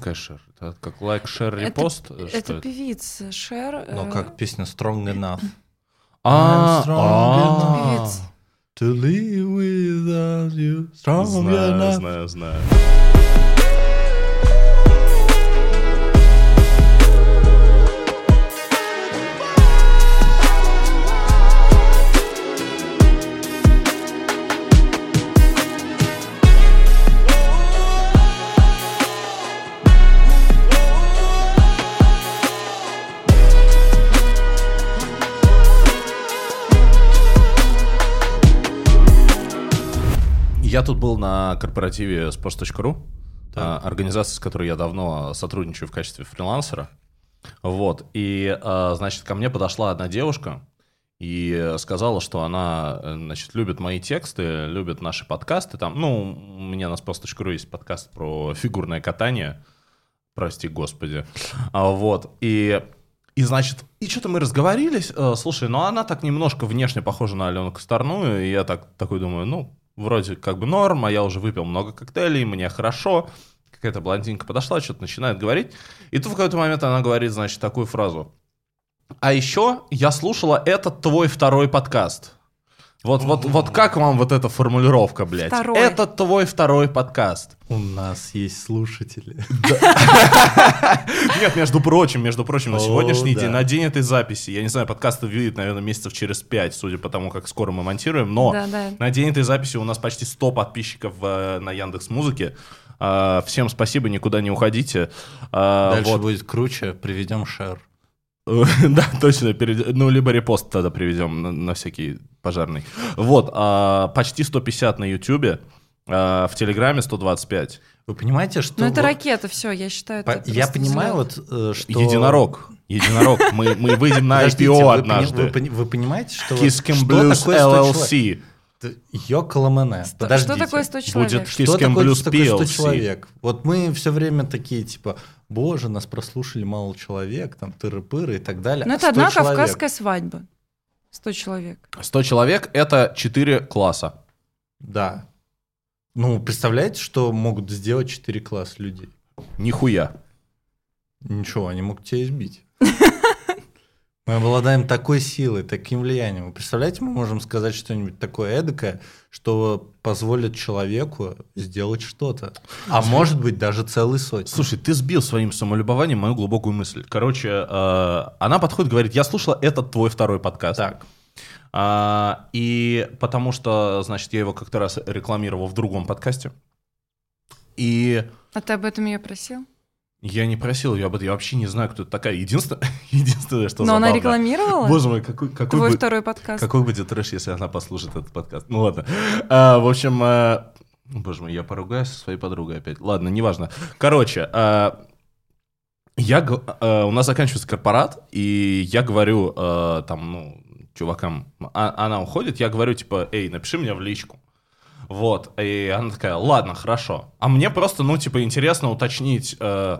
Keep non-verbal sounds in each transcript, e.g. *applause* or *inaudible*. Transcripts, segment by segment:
такая Шер? Это как лайк, шер, репост? Это, Что это? певица Шер. Но э, как песня Strong Enough. А, I'm strong а. To live without you, strong Знаю, enough. знаю, знаю. Я тут был на корпоративе sports.ru, а, организация, с которой я давно сотрудничаю в качестве фрилансера. Вот. И, а, значит, ко мне подошла одна девушка и сказала, что она, э, значит, любит мои тексты, любит наши подкасты. Там, ну, у меня на sports.ru есть подкаст про фигурное катание. Прости, господи. А, Вот. И и, значит, и что-то мы разговорились. Э, Слушай, ну она так немножко внешне похожа на Алену Косторную, и я так, такой думаю, ну, вроде как бы норм, а я уже выпил много коктейлей, мне хорошо. Какая-то блондинка подошла, что-то начинает говорить. И тут в какой-то момент она говорит, значит, такую фразу. А еще я слушала этот твой второй подкаст. Вот, вот, вот как вам вот эта формулировка, блядь? Второй. Это твой второй подкаст. У нас есть слушатели. *laughs* Нет, между прочим, между прочим, на сегодняшний день, на день этой записи, я не знаю, подкаст выйдет, наверное, месяцев через пять, судя по тому, как скоро мы монтируем, но на день этой записи у нас почти 100 подписчиков э, на Яндекс Музыке. Всем спасибо, никуда не уходите. А, Дальше будет круче, приведем шер. *laughs* Да, точно, ну, либо репост тогда приведем на, всякий пожарный. Вот, а, почти 150 на Ютубе, а, в Телеграме 125. Вы понимаете, что... Ну, это ракета, все, я считаю, это Я понимаю, вот, э, что... Единорог, единорог. Мы, мы выйдем на IPO однажды. Вы, пони- вы понимаете, что... что Blues такое 100 человек? LLC. Йокаламене. Сто- Подождите. Что такое 100 Будет человек? Kiss Что такое, Blues что такое 100 PLC? человек? Вот мы все время такие, типа, боже, нас прослушали мало человек, там, тыры-пыры и так далее. Ну, А это 100 одна человек? кавказская свадьба. 100 человек. 100 человек — это 4 класса. Да. Ну, представляете, что могут сделать 4 класса людей? Нихуя. Ничего, они могут тебя избить. *laughs* Мы обладаем такой силой, таким влиянием. Вы представляете, мы можем сказать что-нибудь такое эдакое, что позволит человеку сделать что-то. А может быть, даже целый сотни. Слушай, ты сбил своим самолюбованием мою глубокую мысль. Короче, э, она подходит, говорит, я слушала этот твой второй подкаст. Так. А, и потому что, значит, я его как-то раз рекламировал в другом подкасте. И А ты об этом ее просил? Я не просил ее об этом, я вообще не знаю, кто это такая. Единственное, *laughs* единственное что Но она забавно. рекламировала Боже мой, какой, какой твой бы- второй подкаст. Какой будет трэш, если она послушает этот подкаст? Ну ладно. А, в общем, а, боже мой, я поругаюсь со своей подругой опять. Ладно, неважно. Короче, а, я, а, у нас заканчивается корпорат, и я говорю а, там, ну, чувакам, а- она уходит, я говорю, типа, эй, напиши мне в личку. Вот, и она такая, ладно, хорошо. А мне просто, ну, типа, интересно уточнить, э,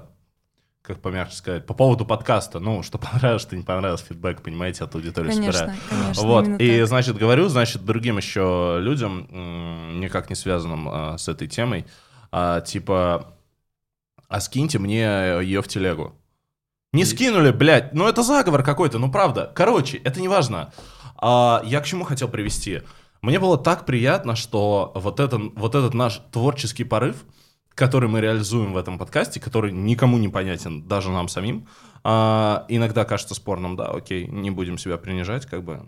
как помягче сказать, по поводу подкаста, ну, что *laughs* понравилось, что не понравилось, фидбэк, понимаете, от аудитории собираю. Конечно, конечно. Вот, и, так. значит, говорю, значит, другим еще людям, м, никак не связанным а, с этой темой, а, типа, а скиньте мне ее в телегу. Не И- скинули, блядь, ну это заговор какой-то, ну правда. Короче, это не важно. А, я к чему хотел привести? Мне было так приятно, что вот, это, вот этот наш творческий порыв, который мы реализуем в этом подкасте, который никому не понятен, даже нам самим, а, иногда кажется спорным, да, окей, не будем себя принижать, как бы.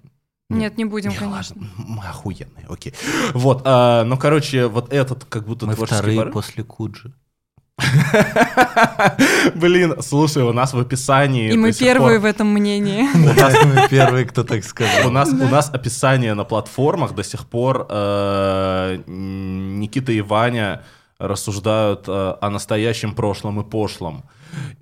Нет, не будем, Не конечно. важно, Мы охуенные, окей. Вот, а, ну, короче, вот этот как будто Мы творческий вторые порыв. после Куджи. *laughs* Блин, слушай, у нас в описании... И мы первые пор- в этом мнении. *laughs* У нас мы первые, кто так У сказал. нас, у нас описание на платформах до сих пор э, Никита и Ваня рассуждают э, о настоящем прошлом и пошлом.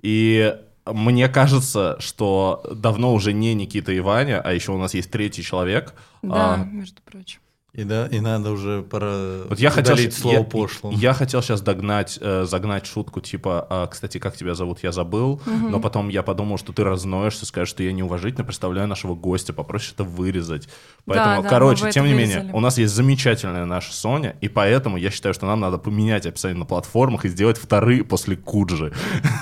И мне кажется, что давно уже не Никита и Ваня, а еще у нас есть третий человек. Да, А, между прочим. И, да, и надо уже пора Вот я хотел, слово я, пошлым. я хотел сейчас догнать, э, загнать шутку типа, «А, кстати, как тебя зовут, я забыл, но потом я подумал, что ты разноешься, скажешь, что я неуважительно представляю нашего гостя, попросишь это вырезать. Поэтому, да, короче, мы бы тем не менее, вырезали. у нас есть замечательная наша Соня, и поэтому я считаю, что нам надо поменять описание на платформах и сделать вторые после Куджи. *laughs*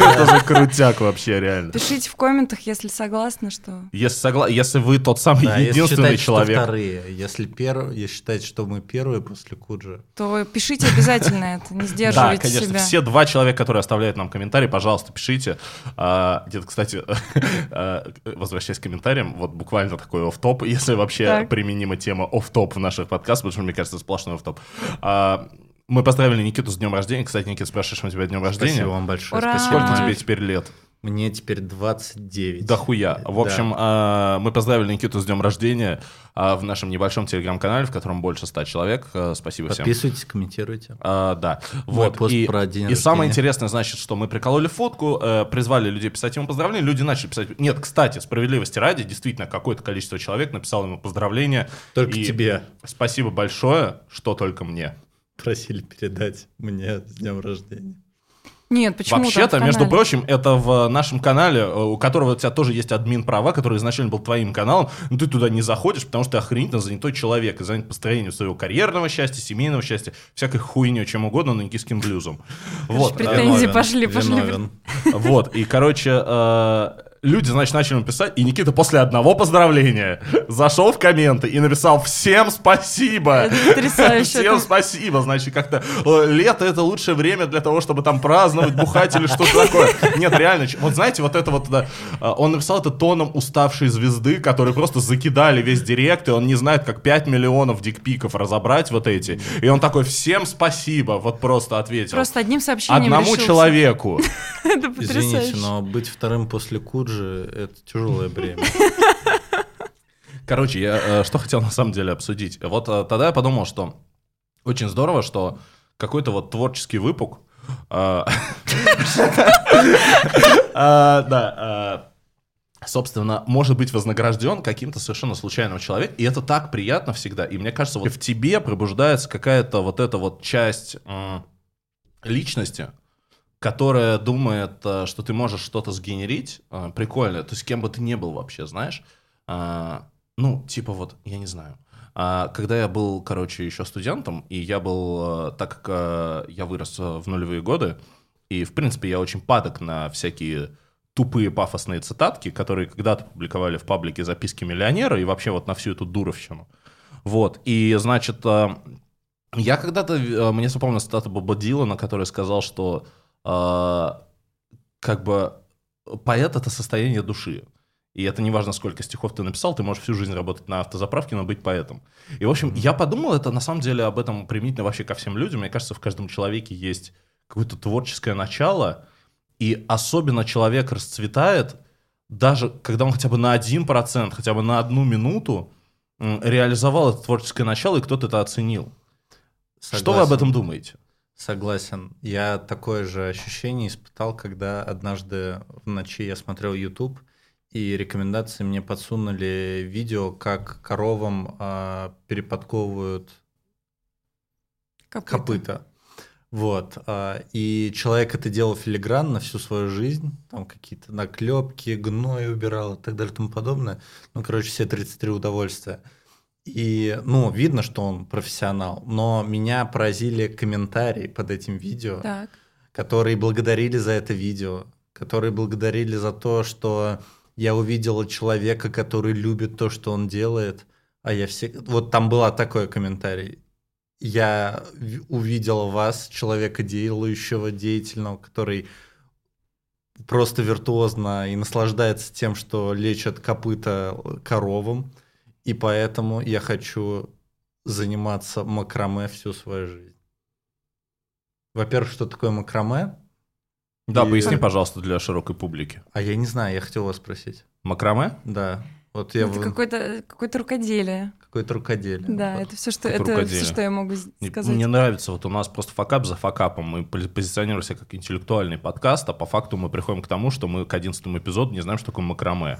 Это же крутяк вообще, реально. Пишите в комментах, если согласны, что... Если, вы тот самый Да, единственный человек, вторые. Если, перв... если считать, что мы первые после Куджи, то пишите обязательно это, не *laughs* Да, сдерживайте конечно. себя. Все два человека, которые оставляют нам комментарий, пожалуйста, пишите. А, Где-то, кстати, *laughs* а, возвращаясь к комментариям, вот буквально такой офф-топ, если вообще Так. применима тема офф-топ в наших подкастах, потому что, мне кажется, сплошной офф-топ. А, Мы поздравили Никиту с днем рождения. Кстати, Никита, спрашиваешь, у тебя днем рождения? спасибо вам большое. Ура! Спасибо. Сколько тебе теперь лет? Мне теперь 29. Да хуя. В Да. общем, а, мы поздравили Никиту с днем рождения а, в нашем небольшом телеграм-канале, в котором больше ста человек. А, Спасибо всем. Подписывайтесь, комментируйте. А, да, Мой вот. пост и, про день и самое рождения. интересное, значит, что мы прикололи фотку, э, призвали людей писать ему поздравления, люди начали писать. Нет, кстати, справедливости ради, действительно, какое-то количество человек написало ему поздравления. Только И тебе Спасибо большое, что только мне. просили передать мне с днем рождения. Нет, почему Вообще-то, между прочим, это в нашем канале, э, у которого у тебя тоже есть админ права, который изначально был твоим каналом, но ты туда не заходишь, потому что ты охренительно занятой человек и занят построением своего карьерного счастья, семейного счастья, всякой хуйней, чем угодно, но никиским блюзом. Вот. претензии э, пошли, пошли. Виновен. Вот, и, короче, э, люди, значит, начали ему писать, и Никита после одного поздравления зашел в комменты и написал «Всем спасибо!» Это потрясающе. Всем Это- спасибо, значит, как-то лето это лучшее время для того, чтобы там праздновать, бухать или что-то такое. Нет, реально, вот знаете, вот это вот, да, э, он написал это тоном уставшей звезды, которые просто закидали весь директ, и он не знает, как 5 миллионов дикпиков разобрать вот эти. И он такой, всем спасибо, вот просто ответил. Просто одним сообщением Одному решился. человеку. *laughs* Это Извините, потрясающе. но быть вторым после Куджи — это тяжелое бремя. *laughs* Короче, я э, что хотел на самом деле обсудить. Вот э, тогда я подумал, что очень здорово, что какой-то вот творческий выпук. э, *laughs* Да, собственно, может быть вознагражден каким-то совершенно случайным человеком, и это так приятно всегда. И мне кажется, вот в тебе пробуждается какая-то вот эта вот часть личности, которая думает, э, что ты можешь что-то сгенерить, э, прикольно, то есть кем бы ты ни был вообще, знаешь, А, ну, типа вот, я не знаю, когда я был, короче, еще студентом, и я был, э, так как э, я вырос э, в нулевые годы, и, в принципе, я очень падок на всякие тупые пафосные цитатки, которые когда-то публиковали в паблике записки миллионера и вообще вот на всю эту дуровщину. Вот, и, значит, э, я когда-то, э, мне запомнилась цитата Боба Дилана, который сказал, что э, как бы поэт — это состояние души. И это не важно, сколько стихов ты написал, ты можешь всю жизнь работать на автозаправке, но быть поэтом. И, в общем, я подумал, это на самом деле об этом применительно вообще ко всем людям. Мне кажется, в каждом человеке есть какое-то творческое начало, и особенно человек расцветает, даже когда он хотя бы на 1%, хотя бы на одну минуту реализовал это творческое начало, и кто-то это оценил. Что вы об Согласен. этом думаете? Согласен. Я такое же ощущение испытал, когда однажды в ночи я смотрел YouTube, и рекомендации мне подсунули видео, как коровам а, переподковывают Копыта. копыта. Вот. а, И человек это делал филигранно всю свою жизнь. Там какие-то наклепки, гной убирал и так далее и тому подобное. Ну, короче, все 33 удовольствия. И, ну, видно, что он профессионал. Но меня поразили комментарии под этим видео, Так. которые благодарили за это видео, которые благодарили за то, что я увидела человека, который любит то, что он делает, а я все... Вот там была такой комментарий. Я увидела вас, человека делающего, деятельного, который просто виртуозно и наслаждается тем, что лечат копыта коровам, и поэтому я хочу заниматься макраме всю свою жизнь. Во-первых, что такое макраме? Да, И- поясни, пожалуйста, для широкой публики. А я не знаю, я хотел вас спросить. Макраме? Да. Вот я Это в- какое-то какое рукоделие. какое-то рукоделие. Да, Вот. это все, что это рукоделие. все, что я могу сказать. Мне нравится, вот у нас просто факап за факапом. Мы пози- позиционируем себя как интеллектуальный подкаст, а по факту мы приходим к тому, что мы к 11 эпизоду не знаем, что такое макраме.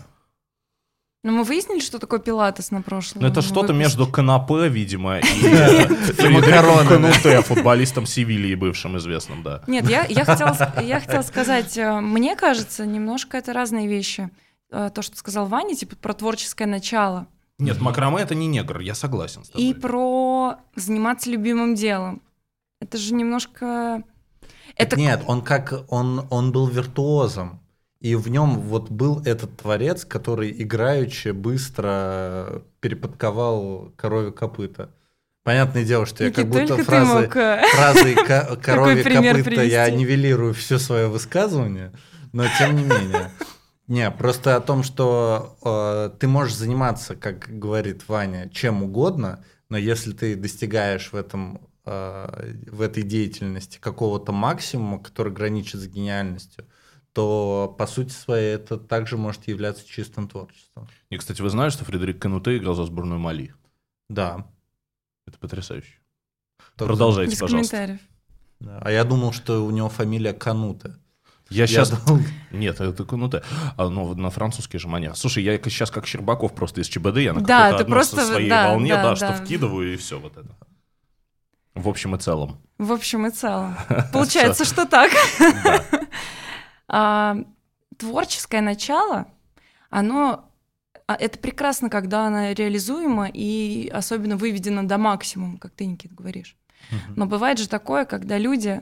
Ну, мы выяснили, что такое пилатес на прошлом Ну, это что-то выпуске. между канапе, видимо, и. *laughs* Кануте, футболистом Севильи бывшим известным, да. Нет, хотела, я хотела сказать, э, мне кажется, немножко это разные вещи. Э, То, что сказал Ваня, типа про творческое начало. Нет, макраме это не негр, я согласен с тобой. И про заниматься любимым делом. Это же немножко... Это Нет, он как он, он был виртуозом. И в нем вот был этот творец, который играючи быстро переподковал корове копыта. Понятное дело, что я Никит, как будто фразы, мог, э, фразой ко- *laughs* корове копыта я привести? нивелирую все свое высказывание, но тем не менее. Не, просто о том, что э, ты можешь заниматься, как говорит Ваня, чем угодно, но если ты достигаешь в этом э, в этой деятельности какого-то максимума, который граничит с гениальностью, то по сути своей это также может являться чистым творчеством. И, кстати, вы знали, что Фредерик Кануте играл за сборную Мали? Да. Это потрясающе. Только- Продолжайте, без пожалуйста. комментариев. А я думал, что у него фамилия Кануте. Я сейчас... думал- *laughs* Нет, это Кануте. А, ну, на французский же манер. Слушай, я сейчас как Щербаков просто из ЧБД, я на Да, какой-то просто- своей да, волне, да, да, да. что вкидываю, и все вот это. В общем и целом. В общем и целом. *laughs* Получается, что так. *laughs* А, Творческое начало, оно... а, Это прекрасно, когда оно реализуемо и особенно выведено до максимума, как ты, Никит, говоришь. Но бывает же такое, когда люди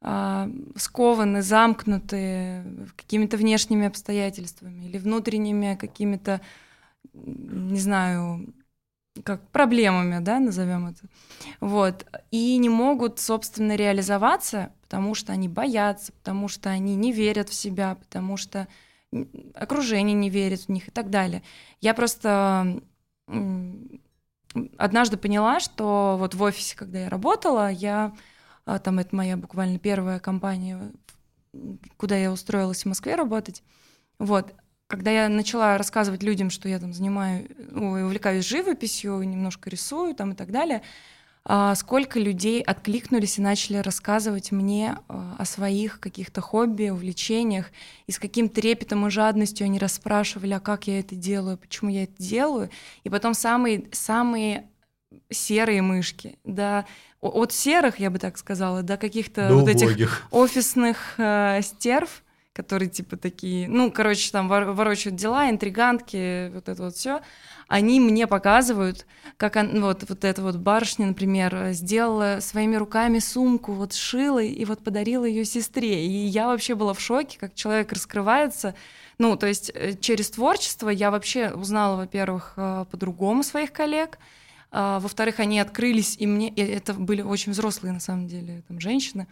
а, скованы, замкнуты какими-то внешними обстоятельствами или внутренними какими-то, не знаю, как проблемами, да, назовем это. Вот. И не могут, собственно, реализоваться, потому что они боятся, потому что они не верят в себя, потому что окружение не верит в них и так далее. Я просто однажды поняла, что вот в офисе, когда я работала, я а, там это моя буквально первая компания, куда я устроилась в Москве работать. Вот. Когда я начала рассказывать людям, что я там занимаю, ой, увлекаюсь живописью, немножко рисую там и так далее, а, сколько людей откликнулись и начали рассказывать мне а, о своих каких-то хобби, увлечениях, и с каким трепетом и жадностью они расспрашивали, а как я это делаю, почему я это делаю. И потом самые, самые серые мышки, да, от серых, я бы так сказала, до каких-то вот этих офисных э, стерв, которые типа такие, ну, короче, там вор- ворочают дела, интригантки, вот это вот все, они мне показывают, как он, вот, вот эта вот барышня, например, сделала своими руками сумку, вот сшила и вот подарила ее сестре. И я вообще была в шоке, как человек раскрывается. Ну, то есть э, через творчество я вообще узнала, во-первых, э, по-другому своих коллег, а, во-вторых, они открылись, и мне и это были очень взрослые, на самом деле, там, женщины.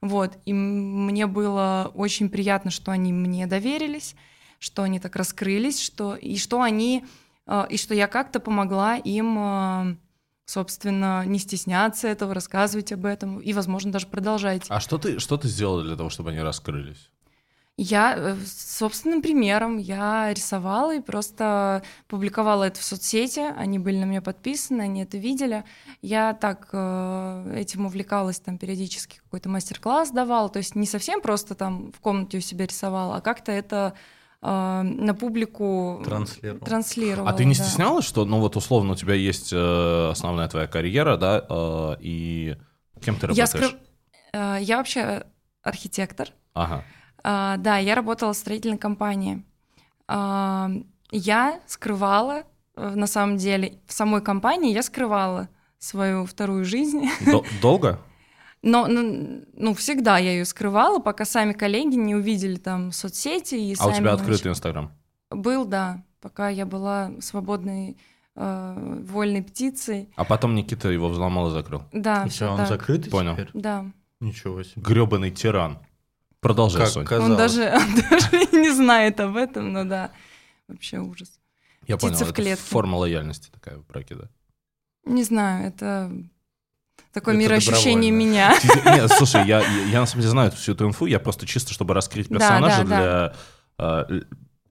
Вот, и мне было очень приятно, что они мне доверились, что они так раскрылись, что и что они э, и что я как-то помогла им, э, собственно, не стесняться этого, рассказывать об этом и, возможно, даже продолжать. А что ты, что ты сделала для того, чтобы они раскрылись? Я э, собственным примером я рисовала и просто публиковала это в соцсети. Они были на меня подписаны, они это видели. Я так э, этим увлекалась, там периодически какой-то мастер-класс давала. То есть не совсем просто там в комнате у себя рисовала, а как-то это э, на публику Транслировал. транслировала. А ты не да. стеснялась, что, ну вот условно у тебя есть э, основная твоя карьера, да, э, и кем ты Я, работаешь? скры- э, я вообще архитектор. Ага. А, да, я работала в строительной компании. А, я скрывала, э, на самом деле, в самой компании я скрывала свою вторую жизнь. Дол- *laughs* Долго? Но, ну, ну, всегда я ее скрывала, пока сами коллеги не увидели там соцсети и А у сами тебя не открытый Инстаграм? Был, да, пока я была свободной, э, вольной птицей. А потом Никита его взломал и закрыл. Да, И всё, он так. закрытый Понял. теперь? Да. Ничего себе. Гребаный тиран. Продолжай, Как казалось. Он даже, *laughs* он даже не знает об этом, но да, вообще ужас. Я птица понял, в это форма лояльности такая в браке, да. Не знаю, это такое Это мироощущение меня. *laughs* Нет, слушай, я, я, я на самом деле знаю всю эту инфу, я просто чисто, чтобы раскрыть Да, персонажа да, для э,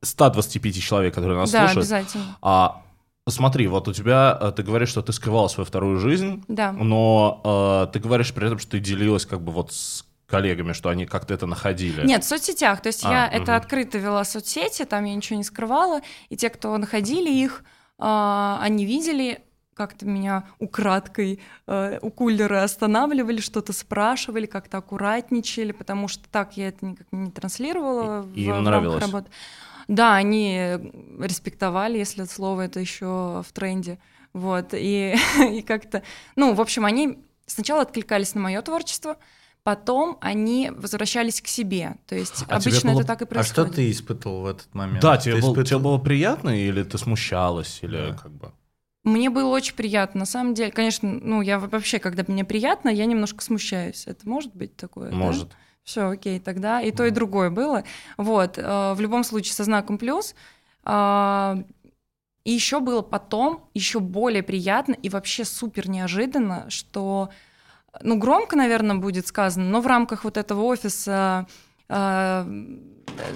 125 человек, которые нас Да, слушают. обязательно. А смотри, вот у тебя, э, ты говоришь, что ты скрывала свою вторую жизнь, Да. но э, ты говоришь при этом, что ты делилась как бы вот с коллегами, что они как-то это находили? Нет, в соцсетях. То есть А, я мгм. это открыто вела соцсети, там я ничего не скрывала. И те, кто находили их, а, они видели как-то меня украдкой э, у кулера останавливали, что-то спрашивали, как-то аккуратничали, потому что так я это никак не транслировала И- в, им в нравилось? работы. Да, они респектовали, если это слово это еще в тренде. Вот, и, *laughs* и как-то, ну, в общем, они сначала откликались на мое творчество, потом они возвращались к себе. То есть А обычно было- это так и А происходит. что ты испытывал в этот момент? Да, тебе, было, испытывал- тебе было приятно, или ты смущалась, или Да. как бы... Мне было очень приятно, на самом деле. Конечно, ну, я вообще, когда мне приятно, я немножко смущаюсь. Это может быть такое? Может. Все, окей, тогда и то, и другое было. Вот, э, в любом случае, со знаком плюс. А, И еще было потом еще более приятно и вообще супер неожиданно, что, ну, громко, наверное, будет сказано, но в рамках вот этого офиса а,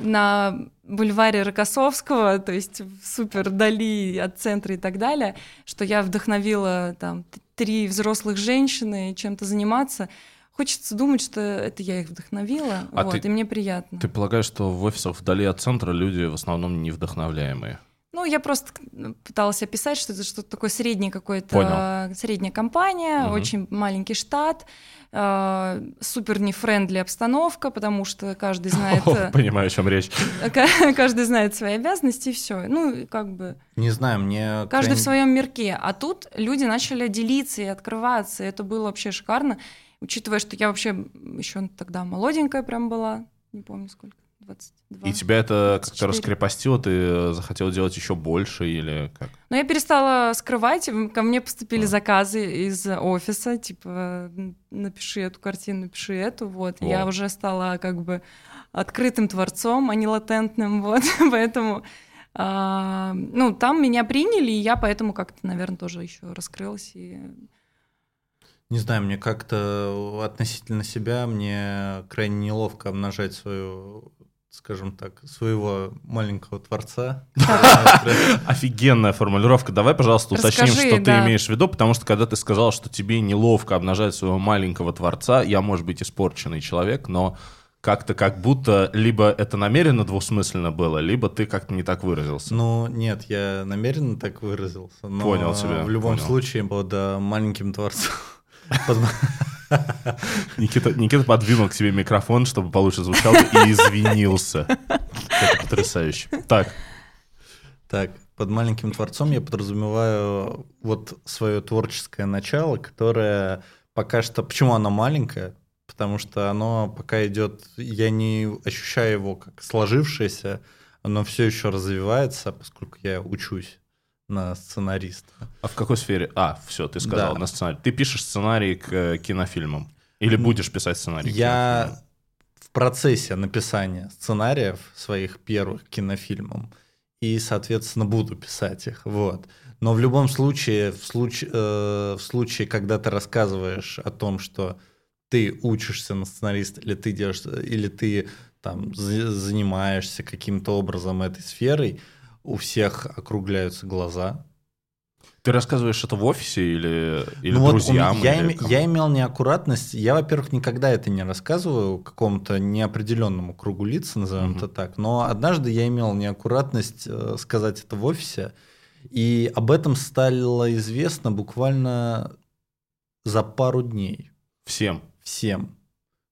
на бульваре Рокоссовского, то есть в супер дали от центра и так далее, что я вдохновила там три взрослых женщины чем-то заниматься. Хочется думать, что это я их вдохновила, А вот, ты- и мне приятно. Ты полагаешь, что в офисах вдали от центра люди в основном не вдохновляемые? Ну, я просто к- пыталась описать, что это что-то такое среднее какое-то, Понял. средняя компания, Мгм. очень маленький штат, э, супер нефрендли обстановка, потому что каждый знает, *laughs* О, э, понимаю, о чем речь. ка- *laughs* каждый знает свои обязанности и все. Ну, как бы Не знаю, мне... каждый в своем мирке. А тут люди начали делиться и открываться. и Это было вообще шикарно, учитывая, что я вообще еще тогда молоденькая прям была, не помню сколько, 22. И тебя это как-то 24. раскрепостило, ты захотел делать еще больше или как? Но я перестала скрывать, ко мне поступили А. заказы из офиса, типа, напиши эту картину, напиши эту, вот. Я Вау. уже стала как бы открытым творцом, а не латентным, *laughs* вот, поэтому... а, ну, там меня приняли, и я поэтому как-то, наверное, тоже еще раскрылась. И... Не знаю, мне как-то относительно себя, мне крайне неловко обнажать свою, скажем так, своего маленького творца. *laughs* Офигенная формулировка. Давай, пожалуйста, уточним, Расскажи, что ты имеешь в виду, потому что когда ты сказал, что тебе неловко обнажать своего маленького творца, я, может быть, испорченный человек, но как-то как будто либо это намеренно двусмысленно было, либо ты как-то не так выразился. Ну, нет, я намеренно так выразился. Но Понял тебя, В любом понял. случае, под э, маленьким творцом. *laughs* Никита, Никита подвинул к себе микрофон, чтобы получше звучало, и извинился. Это потрясающе. Так, Так, под маленьким творцом я подразумеваю вот свое творческое начало, которое пока что... Почему оно маленькое? Потому что оно пока идет... Я не ощущаю его как сложившееся, оно все еще развивается, поскольку я учусь на сценариста. а в какой сфере? А, все, ты сказал, Да. на сценарий. Ты пишешь сценарий к э, кинофильмам? Или будешь писать сценарий Я в процессе написания сценариев своих первых кинофильмам и, соответственно, буду писать их. Вот. Но в любом случае, в случае, э, в случае, когда ты рассказываешь о том, что ты учишься на сценариста, или ты делаешь, или ты там за- занимаешься каким-то образом этой сферой, у всех округляются глаза. Ты рассказываешь это в офисе или, или Ну вот друзьям? меня- я, или кому? я имел неаккуратность. Я, во-первых, никогда это не рассказываю какому-то неопределенному кругу лиц, назовем Мгм. это так. Но однажды я имел неаккуратность э, сказать это в офисе. И об этом стало известно буквально за пару дней Всем. всем.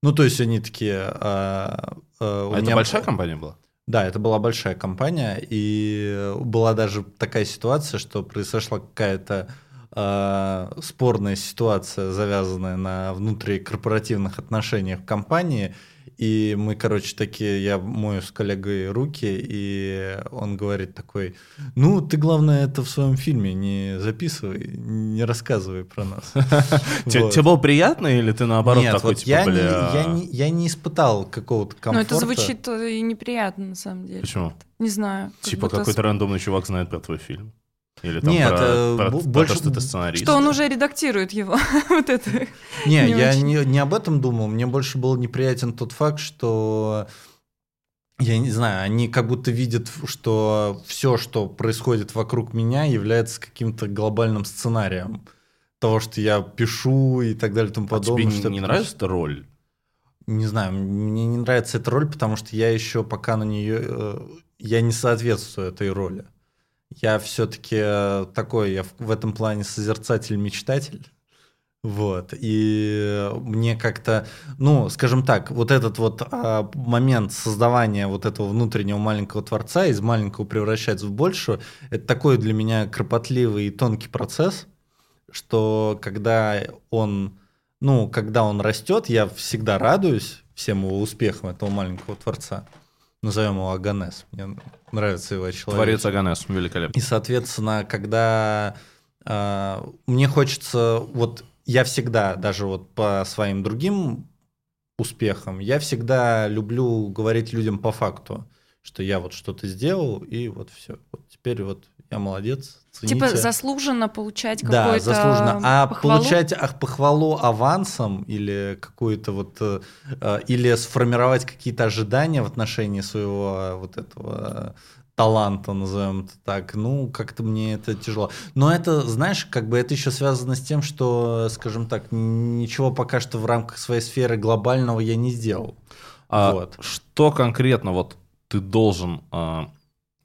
Ну, то есть они такие... а, а, А это большая компания была? Да, это была большая компания, и была даже такая ситуация, что произошла какая-то э, спорная ситуация, завязанная на внутрикорпоративных отношениях в компании, и мы, короче, такие, я мою с коллегой руки, и он говорит такой, ну, ты, главное, это в своем фильме не записывай, не рассказывай про нас. *laughs* Тебе было приятно или ты наоборот такой, типа, я, не, бля... я, не, я не испытал какого-то Но комфорта. это звучит э, и неприятно, на самом деле. Почему? Не знаю. Типа какой-то рандомный чувак знает про твой фильм? Или там Нет, про, э, про- бо- про больше- то, что ты сценарист? Что он уже редактирует его. *laughs* вот это. Не, Не я очень. не, не об этом думал. Мне больше был неприятен тот факт, что я не знаю, они как будто видят, что все, что происходит вокруг меня, является каким-то глобальным сценарием того, что я пишу и так далее и тому А тебе подобное. не, что не пишу. нравится эта роль? не знаю, мне не нравится эта роль, потому что я еще пока на нее, э, я не соответствую этой роли. Я все-таки такой, я в, этом плане созерцатель-мечтатель. Вот, и мне как-то, ну, скажем так, вот этот вот а, момент создавания вот этого внутреннего маленького творца из маленького превращается в большего, это такой для меня кропотливый и тонкий процесс, что когда он, ну, когда он растет, я всегда радуюсь всем его успехам этого маленького творца. Назовем его Аганес. Мне нравится его человек. Творец Аганес, великолепно. И, соответственно, когда э, мне хочется вот я всегда, даже вот по своим другим успехам, я всегда люблю говорить людям по факту, что я вот что-то сделал, и вот все. Вот теперь вот я молодец. Цените. Типа заслуженно получать да, какой-то заслуженно. А похвалу? получать а, похвалу авансом или какую-то вот э, э, или сформировать какие-то ожидания в отношении своего э, вот этого таланта, назовем это так, ну, как-то мне это тяжело. Но это, знаешь, как бы это еще связано с тем, что, скажем так, ничего пока что в рамках своей сферы глобального я не сделал. А Вот. Что конкретно вот ты должен а,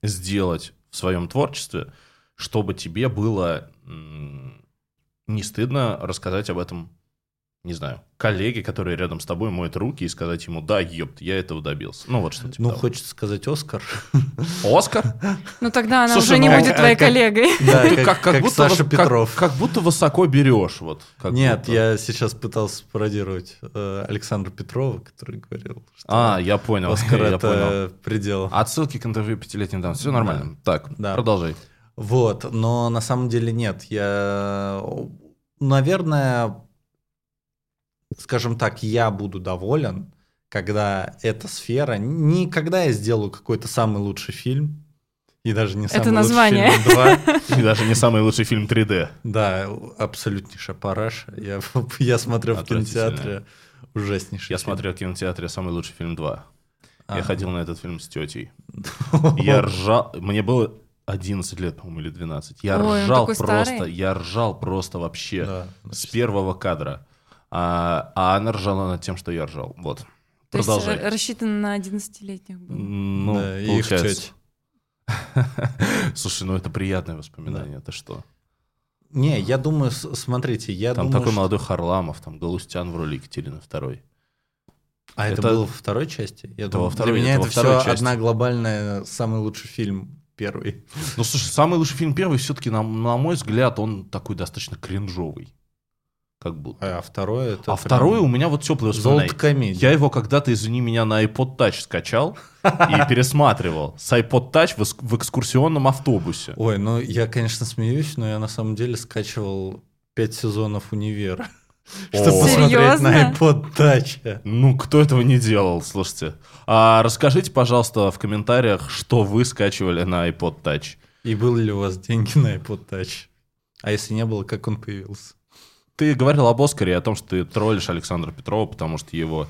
сделать в своем творчестве, чтобы тебе было не стыдно рассказать об этом, не знаю, коллеге, который рядом с тобой моет руки и сказать ему, да, ёпт, я этого добился. Ну вот что типа Ну, того. хочется сказать Оскар. Оскар? Ну тогда она Слушай, уже не ну, будет а- твоей как- коллегой. Да, *laughs* Ты как, как будто Саша Петров. Как, как будто высоко берешь. Вот, как Нет, будто. я сейчас пытался пародировать э, Александра Петрова, который говорил, что А, я понял. *laughs* Оскар я это понял. предел. Отсылки к интервью пятилетней давности. Все нормально. Так, Да. продолжай. Вот, но на самом деле нет. Я, наверное, скажем так, я буду доволен, когда эта сфера, не когда я сделаю какой-то самый лучший фильм, и даже не самый Это лучший название. фильм 2. И даже не самый лучший фильм 3D. Да, абсолютнейшая параша. Я, *laughs* я смотрел в кинотеатре ужаснейший Я фильм. смотрел в кинотеатре «Самый лучший фильм 2». А. Я ходил на этот фильм с тетей. *laughs* Я ржал. Мне было 11 лет, по-моему, или 12. Я Ой, ржал просто. старый. Я ржал просто вообще Да. с первого кадра. А, а она ржала над тем, что я ржал. Вот. То есть Продолжай. э, рассчитан на 11-летних был. Ну, Да, получается. *laughs* Слушай, ну это приятное воспоминание. Это что? Не, я думаю, смотрите, я Там думаю, такой что- молодой Харламов, там Галустян в роли Екатерины второй. А это, Это- было во второй части? Я Это думаю, во второй- для меня это это все части. одна глобальная, самый лучший фильм первый. Ну, слушай, самый лучший фильм первый все-таки, на, на мой взгляд, он такой достаточно кринжовый. Как будто. А второй это А прям второй у меня вот теплое воспоминание. Я его когда-то, извини меня, на iPod Touch скачал и *laughs* пересматривал. С iPod Touch в, в экскурсионном автобусе. Ой, ну я, конечно, смеюсь, но я на самом деле скачивал пять сезонов универа. Чтобы посмотреть на iPod Touch. Ну, кто этого не делал, слушайте. А расскажите, пожалуйста, в комментариях, что вы скачивали на iPod Touch. И были ли у вас деньги на iPod Touch? А если не было, как он появился? Ты говорил об Оскаре и о том, что ты троллишь Александра Петрова, потому что его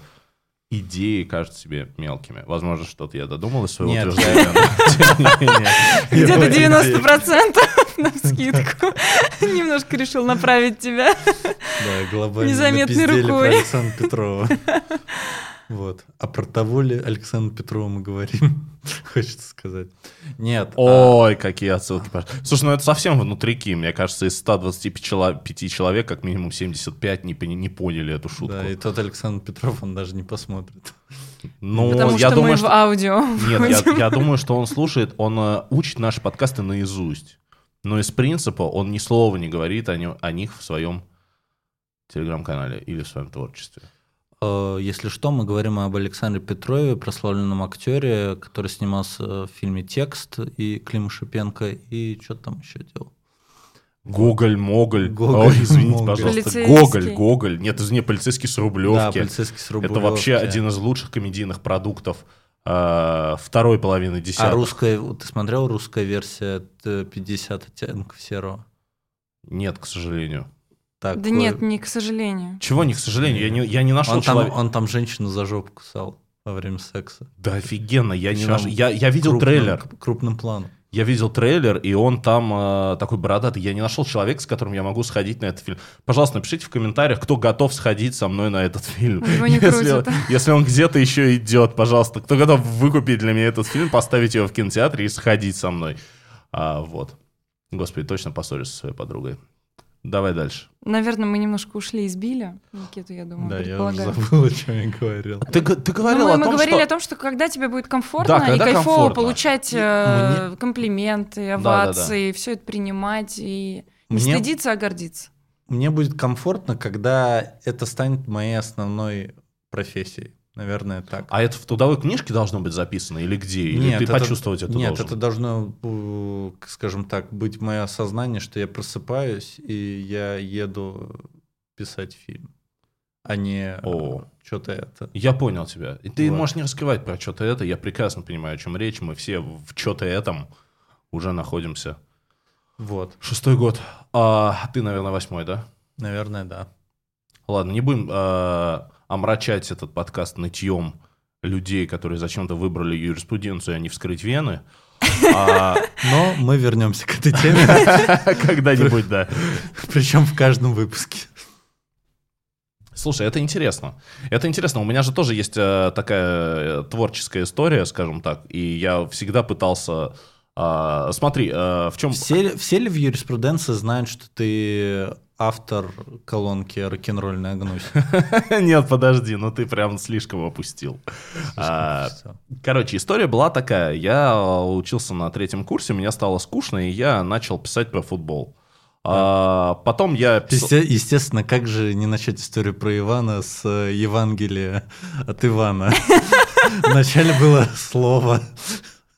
идеи кажутся тебе мелкими. Возможно, что-то я додумал из своего Нет. утверждения. *laughs* Где-то Его 90% *laughs* на скидку. *laughs* Немножко решил направить тебя. Да, глобально Незаметной напиздели про рукой. Александра Петрова. Вот. А про того ли Александра Петрова мы говорим, *laughs* хочется сказать. Нет. а- Ой, какие отсылки. Слушай, ну это совсем внутрики. Мне кажется, из 125 чело- пяти человек, как минимум 75 не, не поняли эту шутку. Да, и тот Александр Петров, он даже не посмотрит. Ну, Потому я что думаю, мы в что... аудио. Нет, я, я думаю, что он слушает, он э, учит наши подкасты наизусть. Но из принципа он ни слова не говорит о, нё- о них в своем телеграм-канале или в своем творчестве. Э, Если что, мы говорим об Александре Петрове, прославленном актере, который снимался в фильме «Текст» и Клим Шипенко, и что там еще делал? Гоголь, Моголь. Гоголь, Ой, извините, Моголь. пожалуйста. Полицейский. Гоголь, Гоголь. Нет, извини, полицейский с Да, Рублевки. полицейский с Это Рублевки. вообще один из лучших комедийных продуктов э, второй половины А десятых. русская, ты смотрел русская версия э, 50 оттенков серого? Нет, к сожалению. Так, Да нет, не к сожалению. Чего не, к сожалению, я не, я не нашел он там, человека. он там женщину за жопу кусал во время секса. Да офигенно, я не нашел. Я, я видел Крупным- трейлер. Крупным планом. Я видел трейлер, и он там э, такой бородатый. Я не нашел человека, с которым я могу сходить на этот фильм. Пожалуйста, напишите в комментариях, кто готов сходить со мной на этот фильм. Если, если он где-то еще идет, пожалуйста, кто готов выкупить для меня этот фильм, поставить его в кинотеатре и сходить со мной. А, вот. Господи, точно поссорюсь со своей подругой. Давай дальше. Наверное, мы немножко ушли из Биля. Никиту, я думаю, Да, я уже предполагаю. забыл, о чем я говорил. Ты, ты Ну, говорил мы, о мы том, говорили что... о том, что когда тебе будет комфортно Да, и кайфово комфортно. получать И э, мне- комплименты, Да, да, да. овации, все это принимать и не Мне- стыдиться, а гордиться. Мне будет комфортно, когда это станет моей основной профессией. Наверное, так. А это в трудовой книжке должно быть записано или где? Или ты это- почувствовать это Нет, должен? это должно, э, скажем так, быть мое осознание, что я просыпаюсь и я еду писать фильм, а не О. что-то это. Я понял тебя. И ты Вот. можешь не раскрывать про что-то это. Я прекрасно понимаю, о чем речь. Мы все в что-то этом уже находимся. Вот, Шестой год. А ты, наверное, восьмой, да? наверное, да. Ладно, не будем а, омрачать этот подкаст нытьем людей, которые зачем-то выбрали юриспруденцию, а не вскрыть вены. А, Но мы вернемся к этой теме, *laughs* Когда-нибудь, да. причем в каждом выпуске. Слушай, это интересно. Это интересно. У меня же тоже есть э, такая э, творческая история, скажем так, и я всегда пытался... а, смотри, э, в чем... Все, все ли в юриспруденции знают, что ты автор колонки «Рок-н-ролльная гнусь»? *laughs* Нет, подожди, ну ты прям слишком опустил. А, Короче, история была такая. Я учился на третьем курсе, мне стало скучно, и я начал писать про футбол. А, потом я писал... Есте- Естественно, как же не начать историю про Ивана с э, Евангелия от Ивана? *laughs* *laughs* Вначале было слово,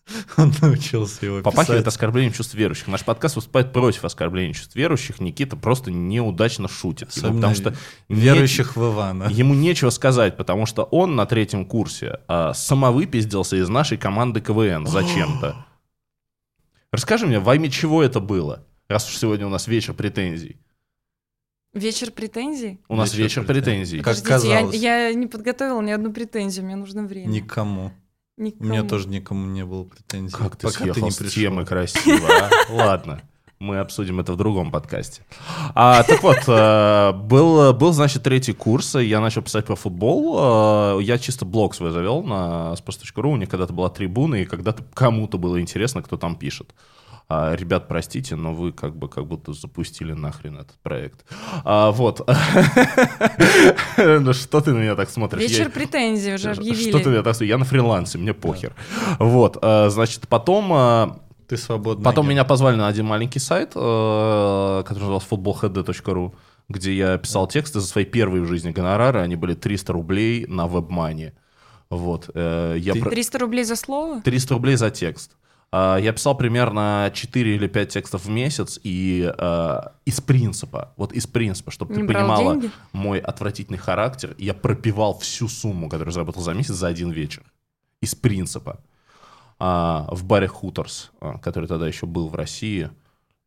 *laughs* он научился его Попахивает писать. оскорблением чувств верующих. Наш подкаст выступает против оскорбления чувств верующих. Никита просто неудачно шутит. Ему, Особенно потому что не- верующих в Ивана. *laughs* Ему нечего сказать, потому что он на третьем курсе а, самовыпиздился из нашей команды КВН *gasps* зачем-то. Расскажи мне, во имя чего это было? Раз уж сегодня у нас вечер претензий. Вечер претензий? У нас Вечер вечер претензий. претензий. Как Подождите, я, казалось. я не подготовила ни одну претензию, мне нужно время. Никому. У Никому. меня тоже никому не было претензий. Как ты пока съехал ты не с пришел. темы красиво, а? *laughs* Ладно, мы обсудим это в другом подкасте. А, так вот, э, был, был, значит, третий курс, и я начал писать про футбол. Э, Я чисто блог свой завел на sports.ru, у них когда-то была трибуна, и когда-то кому-то было интересно, кто там пишет. А, Ребят, простите, но вы как бы как будто запустили нахрен этот проект. А, вот. Ну что ты на меня так смотришь? Вечер претензий уже объявили. Что ты меня так смотришь? Я на фрилансе, мне похер. Вот, э, значит, потом... э, Ты свободный. Потом меня позвали на один маленький сайт, который назывался footballhd.ru, где я писал тексты за свои первые в жизни гонорары. Они были 300 рублей на вебмане. Вот. э, Я Ты- про- 300 рублей за слово? 300 рублей за текст. А, Я писал примерно 4 или 5 текстов в месяц, и э, из принципа, вот из принципа, чтобы Не ты понимала деньги? мой отвратительный характер, я пропивал всю сумму, которую заработал за месяц, за один вечер. Из принципа. А, в баре Хуторс, а, который тогда еще был в России.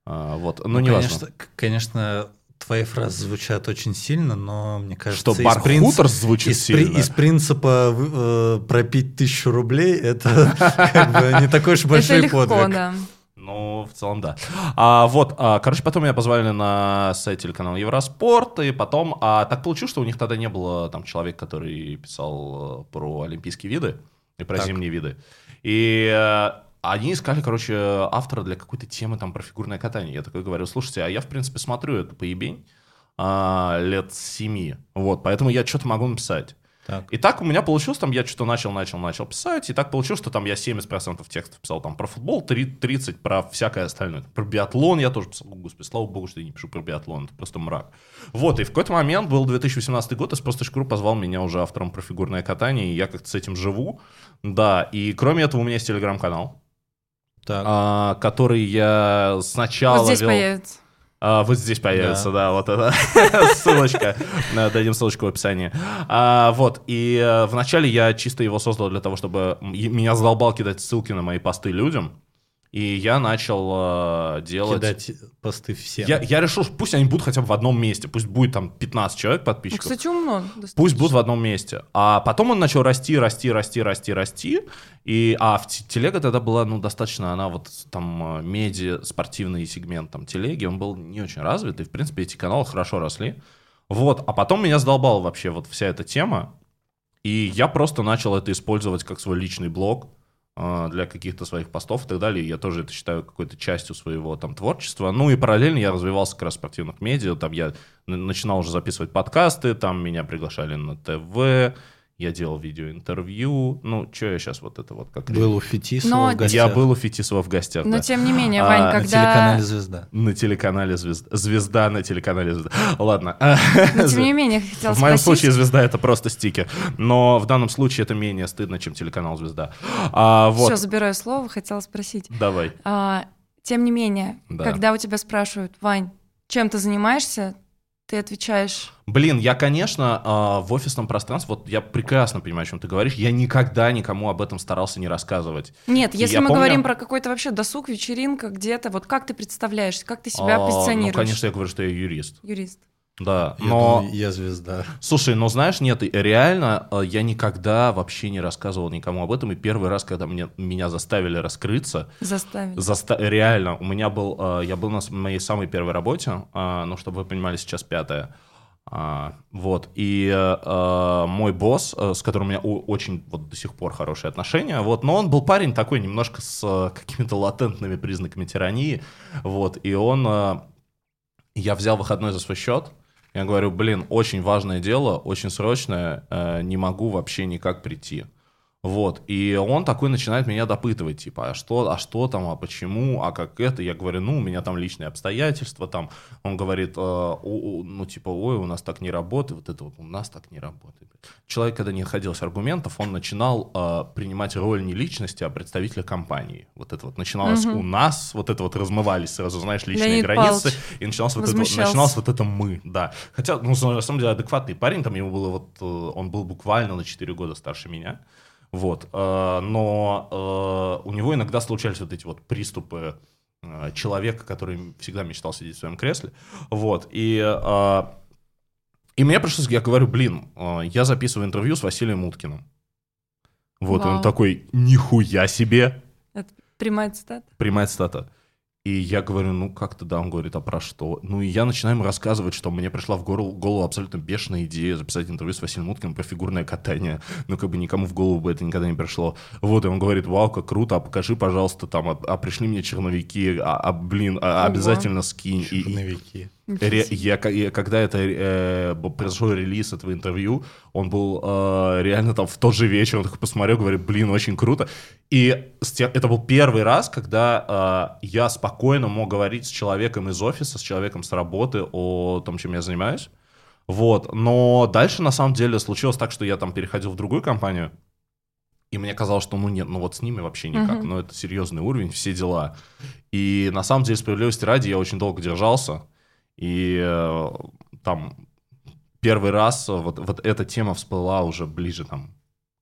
А, вот, но Ну, не конечно, к- конечно, твои фразы звучат очень сильно, но мне кажется, Что бар из принципа- Хуторс звучит из, при- сильно. из принципа э, пропить тысячу рублей это *laughs* как бы не такой уж большой легко, подвиг. да. Ну, в целом, да. А, вот, а, короче, потом меня позвали на сайт телеканала Евроспорт, и потом, а, так получилось, что у них тогда не было там человека, который писал э, про олимпийские виды и про Так. зимние виды. И э, они искали, короче, автора для какой-то темы там про фигурное катание. Я такой говорю, слушайте, а я, в принципе, смотрю это поебень а, лет семи, вот, поэтому я что-то могу написать. Так. И так у меня получилось, там я что-то начал, начал, начал писать, и так получилось, что там я 70% текстов писал там про футбол, три- 30% про всякое остальное. Про биатлон я тоже писал. Господи, слава богу, что я не пишу про биатлон, это просто мрак. Вот, и в какой-то момент, был 2018 год, и Sports.ru позвал меня уже автором про фигурное катание, и я как-то с этим живу. Да, и кроме этого у меня есть телеграм-канал, Так. а, который я сначала Вот здесь вел- появится. а, вот здесь появится, да, вот это *laughs* ссылочка. Да, Дадим ссылочку в описании. А, вот, и э, вначале я чисто его создал для того, чтобы меня задолбал кидать ссылки на мои посты людям. И я начал э, делать... Кидать посты всем. Я, я решил, что пусть они будут хотя бы в одном месте, пусть будет там 15 человек Ну, подписчиков. кстати, умно. достаточно. Пусть будут в одном месте. А потом он начал расти, расти, расти, расти, расти. И, а в те- телега тогда была, ну, достаточно, она вот там э, медиа, спортивный сегмент там телеги, он был не очень развит, и, в принципе, эти каналы хорошо росли. Вот, а потом меня задолбала вообще вот вся эта тема, и я просто начал это использовать как свой личный блог для каких-то своих постов и так далее. Я тоже это считаю какой-то частью своего там творчества. Ну и параллельно я развивался как раз в спортивных медиа. Там я начинал уже записывать подкасты, там меня приглашали на ТВ, я делал видеоинтервью. Ну, что я сейчас вот это вот как... Был у Фетисова Но в гостях. Я был у Фетисова в гостях, Но да. тем не менее, А, Вань, на на когда... телеканале «Звезда». На телеканале «Звезда». Звезда на телеканале «Звезда». *gasps* Ладно. Но *laughs* тем не менее, хотела В моем спросить... случае звезда это просто стикер. Но в данном случае это менее стыдно, чем телеканал Звезда. А, вот. Все, забираю слово, хотела спросить. Давай. А, тем не менее, Да. когда у тебя спрашивают, Вань, чем ты занимаешься, ты отвечаешь, Блин, я, конечно, а, в офисном пространстве, вот я прекрасно понимаю, о чем ты говоришь, я никогда никому об этом старался не рассказывать. Нет, если мы помню- говорим про какой-то вообще досуг, вечеринка где-то, вот как ты представляешься, как ты себя А, позиционируешь? Ну, конечно, я говорю, что я юрист. Юрист. Да, Я но... думаю, я звезда. Слушай, ну знаешь, нет, и реально э, я никогда вообще не рассказывал никому об этом, и первый раз, когда мне, меня заставили раскрыться, Заставили. Заста- Реально, у меня был, э, я был на моей самой первой работе, э, ну, чтобы вы понимали, сейчас пятая. А, вот, и мой босс, с которым у меня очень вот до сих пор хорошие отношения, вот, но он был парень такой немножко с какими-то латентными признаками тирании, вот, и он, я взял выходной за свой счет, я говорю, блин, очень важное дело, очень срочное, э, не могу вообще никак прийти. Вот, и он такой начинает меня допытывать, типа, а что, а что там, а почему, а как это? Я говорю, ну, у меня там личные обстоятельства, там, он говорит, э, «О, о, ну, типа, ой, у нас так не работает, вот это вот у нас так не работает. Человек, когда не находился аргументов, он начинал э, принимать роль не личности, а представителя компании. Вот это вот начиналось Мгм. у нас, вот это вот размывались сразу, знаешь, личные Леонид границы, Павлович и начиналось вот, это, начиналось вот это мы, да. Хотя, ну, на самом деле, адекватный парень, там ему было вот, э, он был буквально на 4 года старше меня, вот, э, но э, у него иногда случались вот эти вот приступы э, человека, который всегда мечтал сидеть в своем кресле, вот, и... и мне пришлось, я говорю, блин, я записываю интервью с Василием Уткиным. Вот, и он Вау. такой, нихуя себе, Прямая цитата. прямая цитата. И я говорю, ну как-то да, он говорит, а про что? Ну и я начинаю ему рассказывать, что мне пришла в голову, голову абсолютно бешеная идея записать интервью с Василием Уткиным про фигурное катание. Ну как бы никому в голову бы это никогда не пришло. Вот, и он говорит, вау, как круто, а покажи, пожалуйста, там, а, а пришли мне черновики, а, а, блин, а, обязательно скинь. И- и- Черновики. Ре- я, я- когда это э, произошел релиз этого интервью, он был э, реально там в тот же вечер, он такой посмотрел, говорит, блин, очень круто. И это был первый раз, когда э, я спокойно мог говорить с человеком из офиса, с человеком с работы о том, чем я занимаюсь. Вот, но дальше на самом деле случилось так, что я там переходил в другую компанию, и мне казалось, что ну нет, ну вот с ними вообще никак, Мгм. ну это серьезный уровень, все дела. И на самом деле, справедливости ради, я очень долго держался, и э, там первый раз вот, вот эта тема всплыла уже ближе там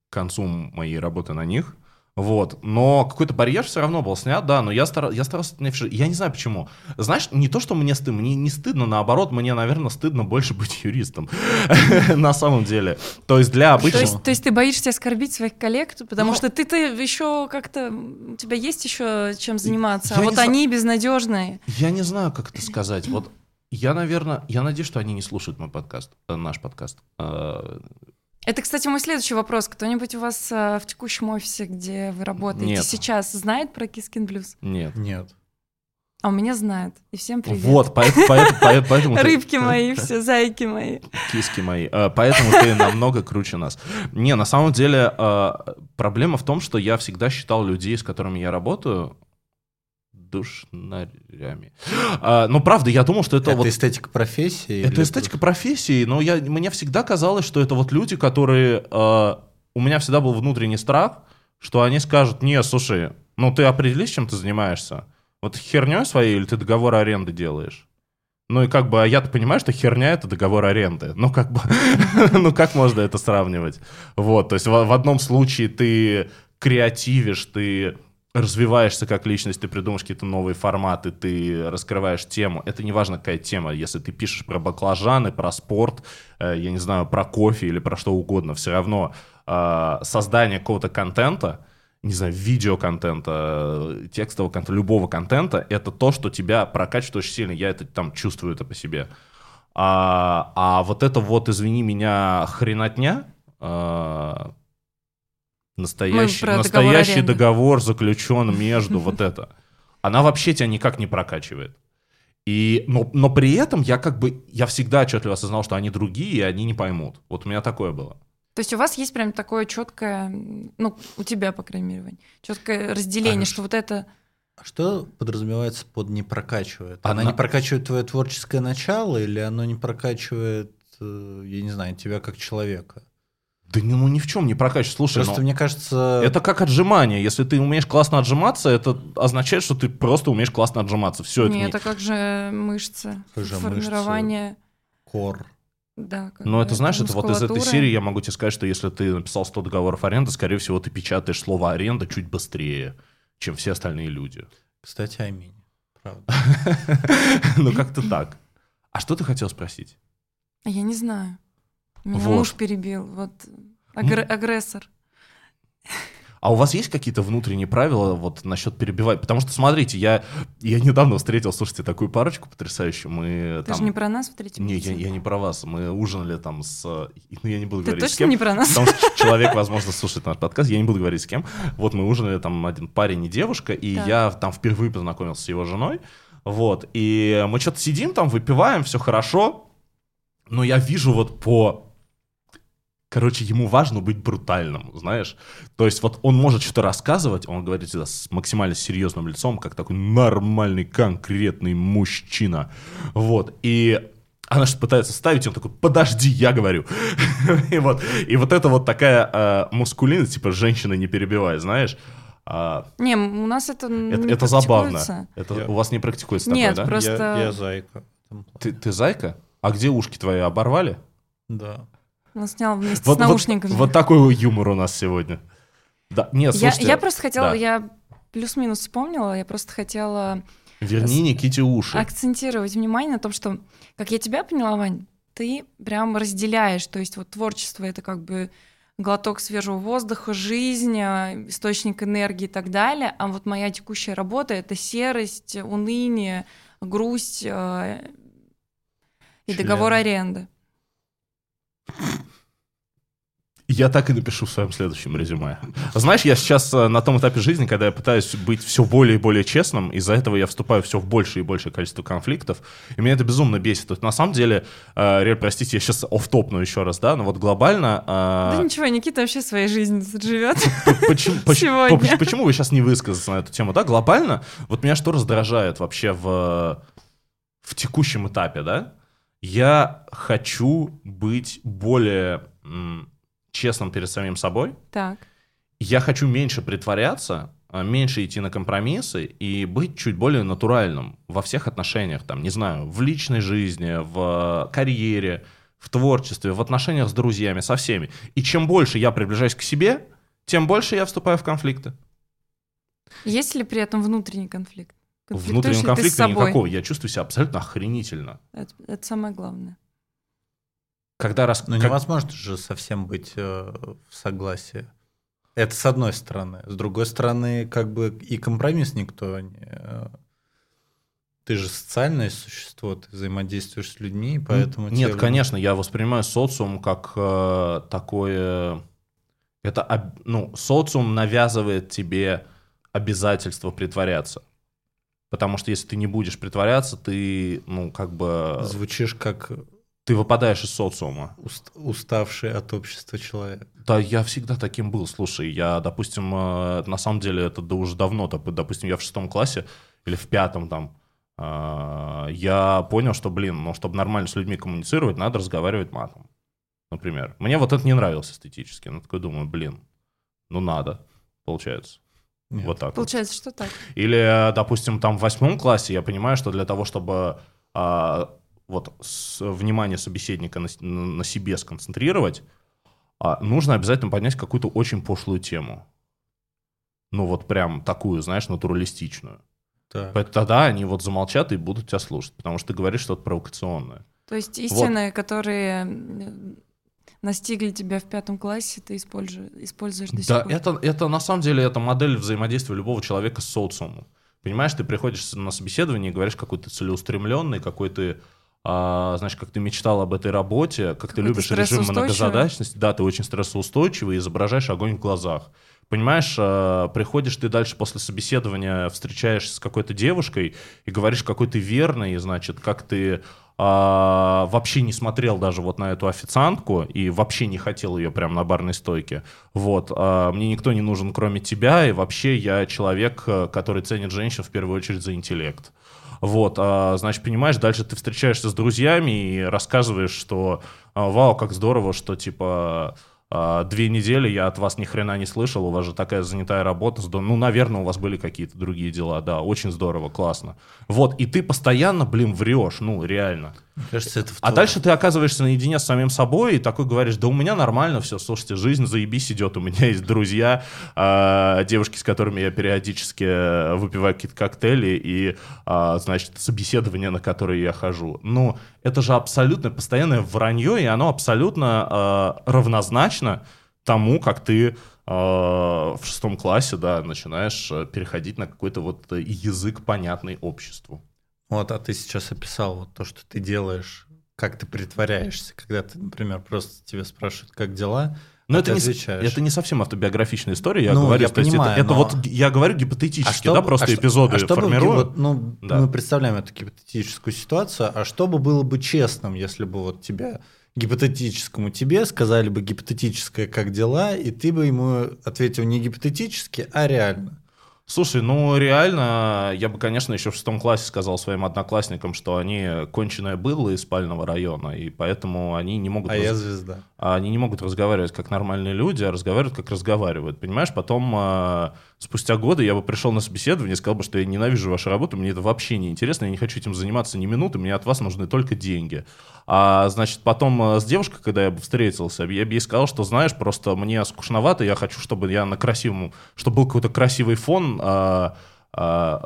к концу моей работы на них. Вот, но какой-то барьер все равно был снят, да, но я, стар... я старался. Я не знаю почему. Знаешь, не то, что мне стыдно, мне не стыдно, наоборот, мне, наверное, стыдно больше быть юристом. *laughs* На самом деле. То есть для То обычного... есть, то есть ты боишься оскорбить своих коллег, потому Ну, что ты-то еще как-то... У тебя есть еще чем заниматься, Я а вот знаю. они безнадежные. Я не знаю, как это сказать. Вот я, наверное, я надеюсь, что они не слушают мой подкаст, э, наш подкаст. Э, Это, кстати, мой следующий вопрос. Кто-нибудь у вас а, в текущем офисе, где вы работаете Нет. сейчас, знает про Кискин Блюз? Нет. Нет. А у меня знают. И всем привет. Вот, поэтому, поэтому, поэтому, ты- Рыбки мои, все, зайки мои. киски мои. Э, Поэтому ты намного круче нас. Не, на самом деле э, проблема в том, что я всегда считал людей, с которыми я работаю, душнарями. А, Ну, правда, я думал, что это, Это, вот... эстетика профессии? Это эстетика профессии, но я, мне всегда казалось, что это вот люди, которые... э, у меня всегда был внутренний страх, что они скажут, не, слушай, ну ты определись, чем ты занимаешься. Вот херней своей или ты договор аренды делаешь? Ну и как бы, а я-то понимаю, что херня это договор аренды. Ну как бы, *laughs* ну как можно это сравнивать? Вот, то есть в, в одном случае ты креативишь, ты развиваешься как личность, ты придумаешь какие-то новые форматы, ты раскрываешь тему. Это не важно, какая тема. Если ты пишешь про баклажаны, про спорт, э, я не знаю, про кофе или про что угодно, все равно э, создание какого-то контента, не знаю, видеоконтента, текстового контента, любого контента, это то, что тебя прокачивает очень сильно. Я это там чувствую это по себе. А, а вот это вот, извини меня, хренотня, э, настоящий, договор настоящий аренды. договор заключен между вот это. Она вообще тебя никак не прокачивает. И, но, но при этом я как бы, я всегда отчетливо осознал, что они другие, и они не поймут. Вот у меня такое было. То есть у вас есть прям такое четкое, ну, у тебя, по крайней мере, Вань, четкое разделение, А что вот это... А что подразумевается под не прокачивает? Она, Она- не прокачивает твое творческое начало или оно не прокачивает, э, я не знаю, тебя как человека? Да не- ну ни в чем не прокачивает. Слушай, Просто ну, мне кажется, это как отжимание. Если ты умеешь классно отжиматься, это означает, что ты просто умеешь классно отжиматься. Все это. Не, не- это как же мышцы, Как же формирование... кор. Да, как Но бы это, знаешь, это вот из этой серии я могу тебе сказать, что если ты написал 100 договоров аренды, скорее всего, ты печатаешь слово аренда чуть быстрее, чем все остальные люди. Кстати, аминь. Правда. *laughs* Ну, как-то так. А что ты хотел спросить? А Я не знаю. Меня Вот. муж перебил, вот агр- агрессор. А у вас есть какие-то внутренние правила вот насчет перебивать? Потому что, смотрите, я, я недавно встретил, слушайте, такую парочку потрясающую. Мы Ты там... же не про нас в третьем Не, я, я не про вас. Мы ужинали там с... Ну, я не буду Ты говорить с точно кем. не про нас? Потому что *laughs* человек, возможно, слушает наш подкаст, я не буду говорить с кем. Вот мы ужинали, там один парень и девушка, и Так. я там впервые познакомился с его женой. Вот, и мы что-то сидим там, выпиваем, все хорошо, но я вижу вот по... Короче, ему важно быть брутальным, знаешь? То есть вот он может что-то рассказывать, он говорит всегда с максимально серьезным лицом, как такой нормальный, конкретный мужчина. Вот, и она что-то пытается ставить, и он такой, подожди, я говорю. *laughs* и, вот, и вот это вот такая э, мускулинность, типа, женщина не перебивай, знаешь? А, Не, у нас это это, не это забавно. Это Я- у вас не практикуется Нет, такое, да? просто- Я, я зайка. Ты, ты зайка? А где ушки твои оборвали? Да. Он снял вместе Вот, с вот- наушниками. Вот, такой юмор у нас сегодня. Да, нет, я, слушайте, я просто хотела, да. я плюс-минус вспомнила, я просто хотела верни Никите уши. акцентировать внимание на том, что, как я тебя поняла, Вань, ты прям разделяешь, то есть вот творчество — это как бы глоток свежего воздуха, жизнь, э, источник энергии и так далее, а вот моя текущая работа — это серость, уныние, грусть э, и Член. договор аренды. Я так и напишу в своем следующем резюме. Знаешь, я сейчас э, на том этапе жизни, когда я пытаюсь быть все более и более честным, из-за этого я вступаю все в большее и большее количество конфликтов, и меня это безумно бесит. Есть, на самом деле, э, Рель, простите, я сейчас офтопну еще раз, да, но вот глобально... э, Да ничего, Никита вообще своей жизнью живет. Почему, *laughs* почему, Сегодня. почему вы сейчас не высказаться на эту тему? Да, глобально, вот меня что раздражает вообще в, в текущем этапе, да? Я хочу быть более честным перед самим собой. Так. Я хочу меньше притворяться, а, меньше идти на компромиссы и быть чуть более натуральным во всех отношениях, там, не знаю, в личной жизни, в карьере, в творчестве, в отношениях с друзьями, со всеми. И чем больше я приближаюсь к себе, тем больше я вступаю в конфликты. Есть ли при этом внутренний конфликт? Внутреннего конфликта никакого. Я чувствую себя абсолютно охренительно. Это, это самое главное. Когда раз... Но как- невозможно же совсем быть э, в согласии. Это с одной стороны. С другой стороны, как бы и компромисс никто не... э, Ты же социальное существо, ты взаимодействуешь с людьми, поэтому... Нет, тебе- конечно, я воспринимаю социум как э, такое... Это, об- ну, социум навязывает тебе обязательство притворяться. Потому что если ты не будешь притворяться, ты, ну, как бы... Звучишь как Ты выпадаешь из социума. уст- уставший от общества человек. Да, я всегда таким был. Слушай, я, допустим, э, на самом деле это да уже давно, доп- допустим, я в шестом классе или в пятом там, э, я понял, что, блин, ну, чтобы нормально с людьми коммуницировать, надо разговаривать матом, например. Мне вот это не нравилось эстетически. Ну, такой думаю, блин, ну надо, получается. Нет. Вот так. вот. Получается, что так. Или, допустим, там в восьмом классе я понимаю, что для того, чтобы а, вот с- внимание собеседника на, на себе сконцентрировать, а, нужно обязательно поднять какую-то очень пошлую тему. Ну, вот прям такую, знаешь, натуралистичную. Так. Поэтому Тогда они вот замолчат и будут тебя слушать, потому что ты говоришь что-то провокационное. То есть истины, которые м, настигли тебя в пятом классе, ты используешь, используешь до Да, сих пор. это, это на самом деле это модель взаимодействия любого человека с социумом. Понимаешь, ты приходишь на собеседование и говоришь, какой ты целеустремленный, какой ты, а, знаешь, как ты мечтал об этой работе, как ты Какой ты любишь режим многозадачности. Да, ты очень стрессоустойчивый и изображаешь огонь в глазах. Понимаешь, а, приходишь ты дальше после собеседования, встречаешься с какой-то девушкой и говоришь, какой ты верный, значит, как ты а, вообще не смотрел даже вот на эту официантку и вообще не хотел ее прямо на барной стойке. Вот, а, мне никто не нужен, кроме тебя, и вообще я человек, э, который ценит женщин в первую очередь за интеллект. Вот, а, значит, понимаешь, дальше ты встречаешься с друзьями и рассказываешь, что а, вау, как здорово, что типа а, две недели я от вас ни хрена не слышал, у вас же такая занятая работа, ну, наверное, у вас были какие-то другие дела, да, очень здорово, классно. Вот, и ты постоянно, блин, врешь, ну, реально. Кажется, это А дальше ты оказываешься наедине с самим собой и такой говоришь, да у меня нормально все, слушайте, жизнь заебись идет, у меня есть друзья, а, девушки, с которыми я периодически э, выпиваю какие-то коктейли и, а, значит, собеседования, на которые я хожу. Ну, это же абсолютно постоянное вранье, и оно абсолютно а, равнозначно тому, как ты в шестом классе, да, начинаешь э, переходить на какой-то вот э, язык, понятный обществу. Вот, а ты сейчас описал вот то, что ты делаешь, как ты притворяешься, когда ты, например, просто тебя спрашивают, как дела, Но а это не, отвечаешь. это не совсем автобиографичная история, я Ну, говорю, я то есть это- понимаю, это, но- вот я говорю гипотетически, да, бы- просто а что- эпизоды а что формирую. гипо- ну, Да. мы представляем эту гипотетическую ситуацию, а что бы было бы честным, если бы вот тебя гипотетическому тебе сказали бы гипотетическое как дела, и ты бы ему ответил не гипотетически, а реально. Слушай, ну реально, я бы, конечно, еще в шестом классе сказал своим одноклассникам, что они конченое было из спального района, и поэтому они не могут А раз- я звезда. А они не могут разговаривать как нормальные люди, а разговаривают как разговаривают. Понимаешь, потом а, спустя годы я бы пришел на собеседование и сказал бы, что я ненавижу вашу работу, мне это вообще не интересно, я не хочу этим заниматься ни минуты, мне от вас нужны только деньги. А значит, потом а, с девушкой, когда я бы встретился, я бы ей сказал, что знаешь, просто мне скучновато, я хочу, чтобы я на красивом, чтобы был какой-то красивый фон, а,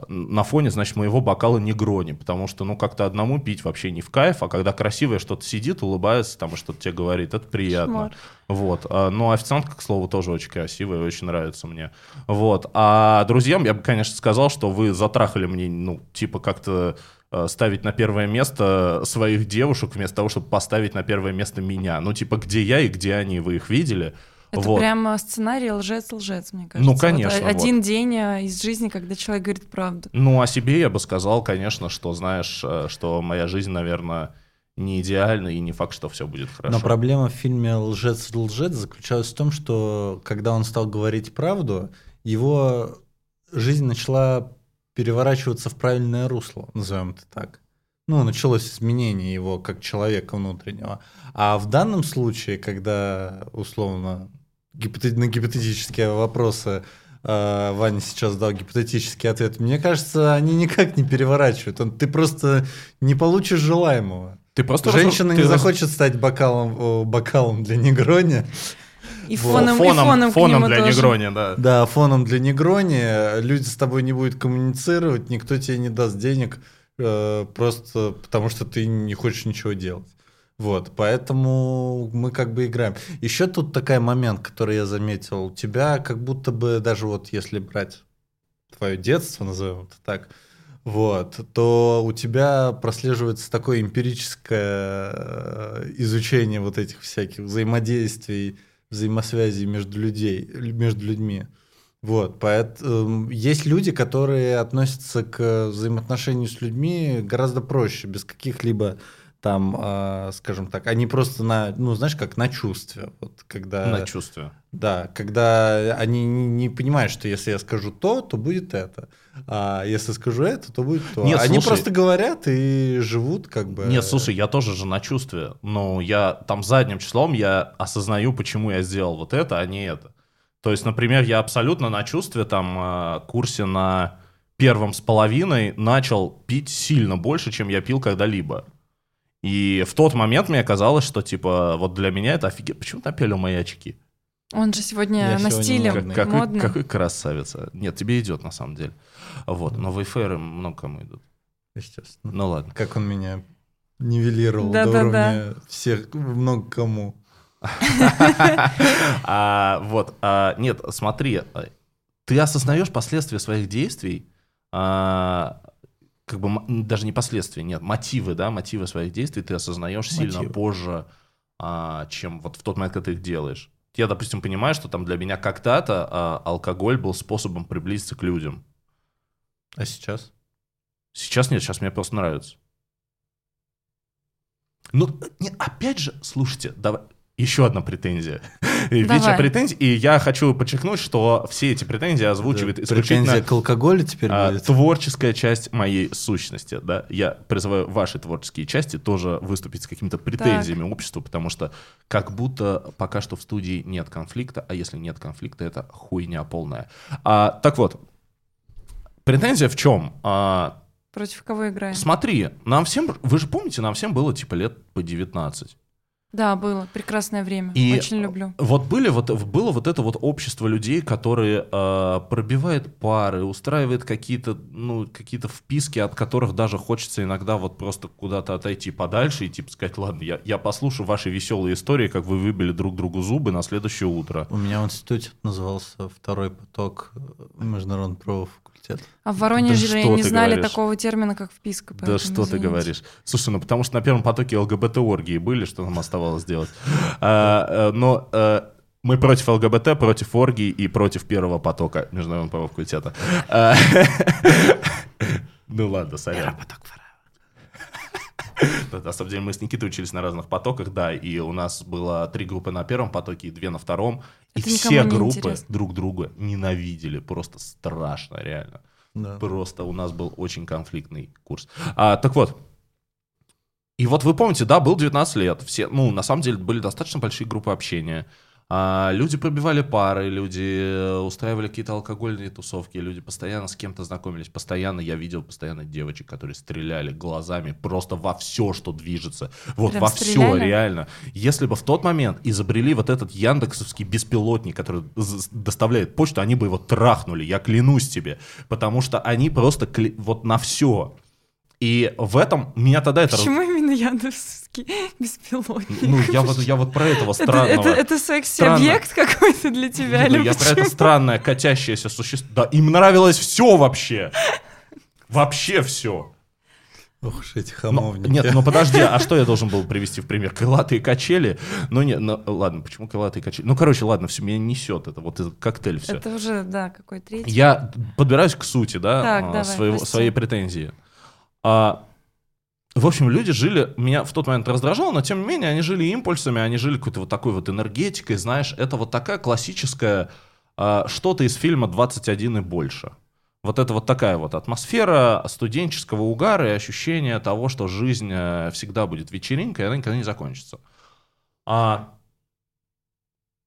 на фоне, значит, моего бокала негрони, потому что, ну, как-то одному пить вообще не в кайф, а когда красивое что-то сидит, улыбается там и что-то тебе говорит, это приятно. Кошмар. Вот. А, Ну, официантка, к слову, тоже очень красивая, очень нравится мне. Вот. А друзьям я бы, конечно, сказал, что вы затрахали мне, ну, типа, как-то э, ставить на первое место своих девушек вместо того, чтобы поставить на первое место меня. Ну, типа, где я и где они, вы их видели? Это Вот. прямо сценарий лжец-лжец, мне кажется. Ну, конечно, Вот вот. один день а, из жизни, когда человек говорит правду. Ну, о себе я бы сказал, конечно, что, знаешь, э, что моя жизнь, наверное, не идеальна, и не факт, что все будет хорошо. Но проблема в фильме «Лжец-лжец» заключалась в том, что когда он стал говорить правду, его жизнь начала переворачиваться в правильное русло, назовем это так. Ну, началось изменение его как человека внутреннего. А в данном случае, когда, условно, на гипотетические вопросы э, Ваня сейчас дал гипотетический ответ, мне кажется, они никак не переворачивают. Он, ты просто не получишь желаемого. Ты просто Женщина раз- не ты раз- захочет стать бокалом, бокалом для негрони. И Вот. фоном, и фоном, нему для тоже. негрони, да. Да, фоном для негрони. Люди с тобой не будут коммуницировать, никто тебе не даст денег, э, просто потому что ты не хочешь ничего делать. Вот, поэтому мы как бы играем. Еще тут такой момент, который я заметил. У тебя как будто бы, даже вот если брать твое детство, назовем это так, вот, то у тебя прослеживается такое эмпирическое э, изучение вот этих всяких взаимодействий, взаимосвязей между людей, между людьми. Вот, поэтому есть люди, которые относятся к взаимоотношению с людьми гораздо проще, без каких-либо там, а, скажем так, они просто на, ну, знаешь, как на чувстве. Вот когда, На чувстве. да, когда они не, понимают, что если я скажу то, то будет это, а если скажу это, то будет то. Нет, они слушай- просто говорят и живут как бы. Нет, слушай, я тоже же на чувстве. Но я там задним числом я осознаю, почему я сделал вот это, а не это. То есть, например, я абсолютно на чувстве там э, курсе на первом с половиной начал пить сильно больше, чем я пил когда-либо. И в тот момент мне казалось, что, типа, вот для меня это офигенно. Почему напели мои очки? Он же сегодня Я на сегодня стиле модный. Как- какой, модный. какой красавица. Нет, тебе идет на самом деле. Вот, но вейферы много кому идут. Естественно. Ну ладно. Как он меня нивелировал Да, до да, уровня всех, много кому. *laughs* А, Вот, а, нет, смотри, а, ты осознаешь последствия своих действий, а, как бы даже не последствия, нет, мотивы, да, мотивы своих действий ты осознаешь сильно Мотивы. позже, а, чем вот в тот момент, когда ты их делаешь. Я, допустим, понимаю, что там для меня когда-то а, алкоголь был способом приблизиться к людям. А сейчас? Сейчас нет, сейчас мне просто нравится. Ну, не, опять же, слушайте, давай, еще одна претензия. *laughs* Вечер претензий, и я хочу подчеркнуть, что все эти претензии озвучивает Да, исключительно Претензия к алкоголю теперь а, будет? творческая часть моей сущности, да. Я призываю ваши творческие части тоже выступить с какими-то претензиями обществу, потому что как будто пока что в студии нет конфликта, а если нет конфликта, это хуйня полная. А, так вот, претензия в чем? А, Против кого играем? Смотри, нам всем, вы же помните, нам всем было типа лет по 19. Да, было. Прекрасное время. И Очень люблю. Вот были вот было вот это вот общество людей, которые э, пробивает пары, устраивает какие-то ну какие-то вписки, от которых даже хочется иногда вот просто куда-то отойти подальше и типа сказать, ладно, я, я послушаю ваши веселые истории, как вы выбили друг другу зубы на следующее утро. У меня в институте назывался второй поток э, международного факультета. А в Воронеже что не ты знали говоришь? такого термина, как вписка. Да что ты извините. говоришь? Слушай, ну потому что на первом потоке ЛГБТ-оргии были, что нам оставалось делать. А, э, но э, мы против ЛГБТ, против оргии и против первого потока международного правового факультета. А, *laughs* Ну ладно, сорян. Да, *laughs* На самом деле мы с Никитой учились на разных потоках, да, и у нас было три группы на первом потоке и две на втором. И все группы интересно. друг друга ненавидели, просто страшно, реально. Да. Просто у нас был очень конфликтный курс. А, так вот. И вот вы помните, да, был 19 лет. Все, ну, на самом деле, были достаточно большие группы общения. А, люди пробивали пары, люди э, устраивали какие-то алкогольные тусовки, люди постоянно с кем-то знакомились. Постоянно я видел постоянно девочек, которые стреляли глазами просто во все, что движется. Вот Прям во все, стреляли? реально. Если бы в тот момент изобрели вот этот яндексовский беспилотник, который доставляет почту, они бы его трахнули, я клянусь тебе. Потому что они просто кли- вот на все. И в этом меня тогда это... раз- Почему именно Яндексский *laughs* беспилотник? Ну, я вот, я вот про этого Это, странного... это, это секси-объект какой-то для тебя? Ну, или я про это странное катящееся существо. Да, им нравилось все вообще. Вообще все. Ох уж эти Но- хамовники. нет, ну подожди, а что я должен был привести в пример? Крылатые качели? Ну, не, ну, ладно, почему крылатые качели? Ну, короче, ладно, все, меня несет это, вот этот коктейль все. Это уже, да, какой третий. Я подбираюсь к сути, да, Так, а, давай, своего- прости. своей претензии. А, в общем, люди жили, меня в тот момент раздражало, но тем не менее они жили импульсами, они жили какой-то вот такой вот энергетикой, знаешь, это вот такая классическая а, что-то из фильма «21 и больше». Вот это вот такая вот атмосфера студенческого угара и ощущение того, что жизнь э, всегда будет вечеринкой, и она никогда не закончится. А,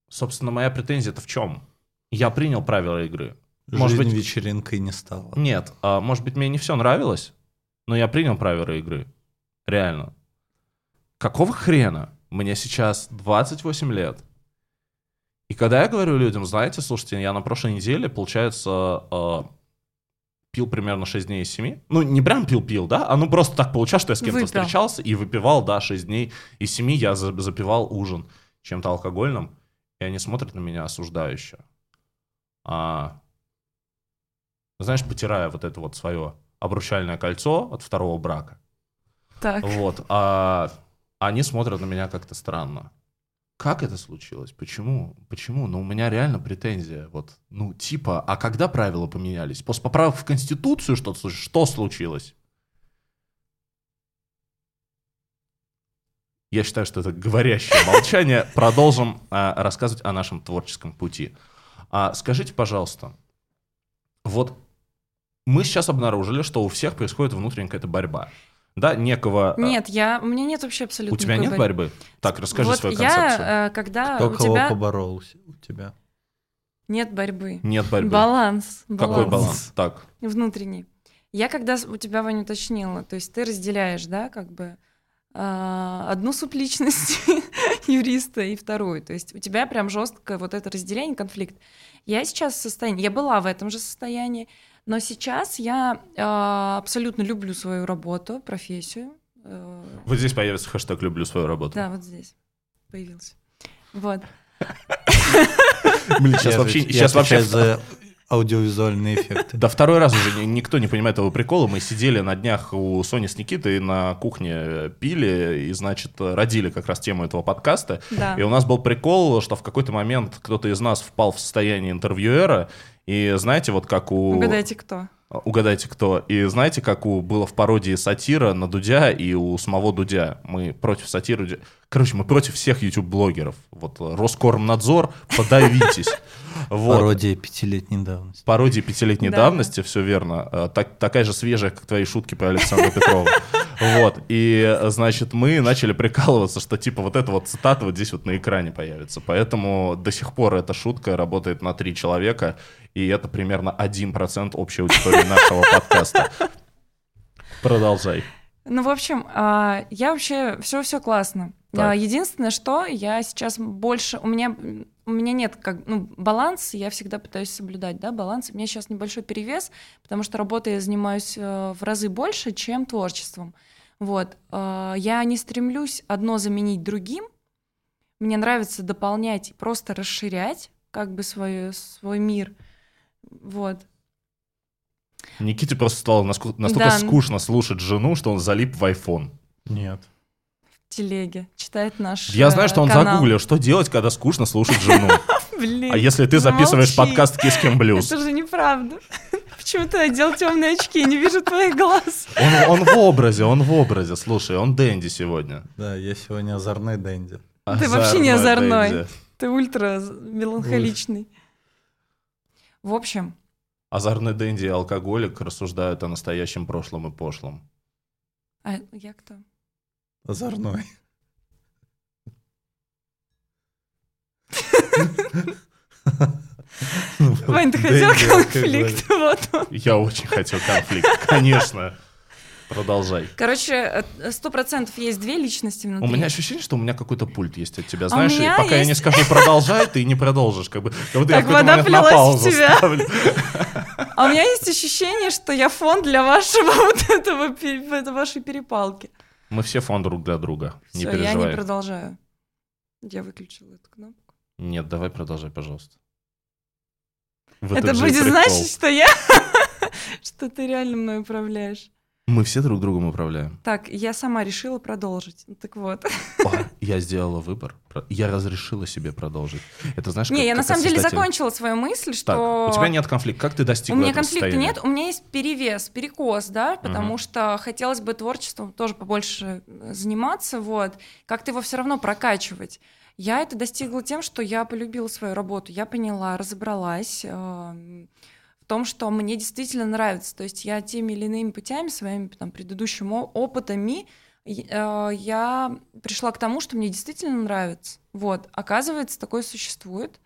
собственно, моя претензия-то в чем? Я принял правила игры. Может Жизнь быть, вечеринкой не стала. нет, а, может быть, мне не все нравилось, но я принял правила игры. Реально. Какого хрена? Мне сейчас 28 лет. И когда я говорю людям, знаете, слушайте, я на прошлой неделе, получается, а, пил примерно 6 дней из 7. Ну, не прям пил-пил, да, а ну просто так получалось, что я с кем-то Выпил. встречался и выпивал, да, 6 дней из 7 я за- запивал ужин чем-то алкогольным, и они смотрят на меня осуждающе. А, знаешь, потирая вот это вот свое обручальное кольцо от второго брака. Так. Вот. А они смотрят на меня как-то странно. Как это случилось? Почему? Почему? Ну, у меня реально претензия. Вот, ну, типа, а когда правила поменялись? После поправок в Конституцию что-то случилось? Что случилось? Я считаю, что это говорящее *laughs* молчание. Продолжим а, рассказывать о нашем творческом пути. А, скажите, пожалуйста, вот мы сейчас обнаружили, что у всех происходит внутренняя какая-то борьба. Да, некого... а, Нет, я, у меня нет вообще абсолютно у тебя нет никакой борьбы? Так, расскажи вот свою концепцию. я, э, когда Кто у кого тебя поборол у тебя? нет борьбы, Нет борьбы. баланс, Какой баланс, баланс? Так. внутренний. Я когда у тебя, Ваня, уточнила, то есть ты разделяешь, да, как бы а, одну субличность *laughs* юриста и вторую. То есть у тебя прям жесткое вот это разделение, конфликт. Я сейчас в состоянии, я была в этом же состоянии, но сейчас я э, абсолютно люблю свою работу, профессию. Э, Вот здесь появится хэштег «люблю свою работу». да, вот здесь появился. Вот. Блин, сейчас вообще... Сейчас вообще... за аудиовизуальные эффекты. Да второй раз уже ни- никто не понимает этого прикола. Мы сидели на днях у Сони с Никитой на кухне, пили и, значит, родили как раз тему этого подкаста. Да. И у нас был прикол, что в какой-то момент кто-то из нас впал в состояние интервьюера, и знаете, вот как у... Угадайте, кто? Угадайте, кто. И знаете, как у было в пародии сатира на Дудя и у самого Дудя. Мы против сатиры. Короче, мы против всех YouTube-блогеров. Вот Роскормнадзор, подавитесь. Вот. Пародия пятилетней давности. Пародии пятилетней Да. давности, все верно. Э, Так, такая же свежая, как твои шутки про Александра Петрова. Вот. И, значит, мы начали прикалываться, что типа вот эта вот цитата вот здесь вот на экране появится. Поэтому до сих пор эта шутка работает на три человека, и это примерно 1% общей аудитории нашего подкаста. Продолжай. Ну, в общем, а, я вообще все все классно. Так. А, Единственное, что я сейчас больше у меня у меня нет как ну баланс, я всегда пытаюсь соблюдать, да, баланс. У меня сейчас небольшой перевес, потому что работой я занимаюсь э, в разы больше, чем творчеством. Вот, А, я не стремлюсь одно заменить другим. Мне нравится дополнять и просто расширять как бы свой свой мир. Вот. Никите просто стало настолько Да. скучно слушать жену, что он залип в iPhone. Нет. Телеге, читает наш Я знаю, э, что он канал. загуглил, что делать, когда скучно слушать жену. *laughs* Блин, А если ты записываешь замолчи. подкаст «Кис Кем Блюз»? Это же неправда. *laughs* Почему ты одел темные очки? Я не вижу твоих глаз. Он, он в образе, он в образе. Слушай, он Дэнди сегодня. Да, я сегодня озорной Дэнди. Ты вообще не озорной. Дэнди. Ты ультра меланхоличный. В общем, Озорной Дэнди и алкоголик рассуждают о настоящем прошлом и пошлом. а я кто? Озорной. Вань, ты хотел конфликт? Вот он. Я очень хотел конфликт, конечно. Продолжай. Короче, э, сто процентов есть две личности У внутри. меня ощущение, что у меня какой-то пульт есть от тебя. А у Знаешь, и меня пока я не есть- скажу продолжай, ты не продолжишь. Как, бы, как будто я Так какой-то вода на плелась в паузу тебя. ставлю. А у меня есть ощущение, что я фон для вашего *laughs* вот этого, вашей перепалки. Мы все фон друг для друга. Не Все, я не переживай. продолжаю. Я выключила эту кнопку. Нет, давай продолжай, пожалуйста. В Это будет прикол. значить, что я... *laughs* что ты реально мной управляешь. Мы все друг другом управляем. Так, я сама решила продолжить. Так вот. О, я сделала выбор. Я разрешила себе продолжить. Это знаешь, Не, как- я на как самом деле закончила свою мысль, Так, что... у тебя нет конфликта. Как ты У достигла меня этого конфликта состояния? нет, у меня есть перевес, перекос, да, потому Мгм. что хотелось бы творчеством тоже побольше э, заниматься, вот, как-то его все равно прокачивать. Я это достигла тем, что я полюбила свою работу, я поняла, разобралась эм, в том, что мне действительно нравится. То есть я теми или иными путями, своими там, предыдущими опытами, э, я пришла к тому, что мне действительно нравится. Вот, оказывается, такое существует.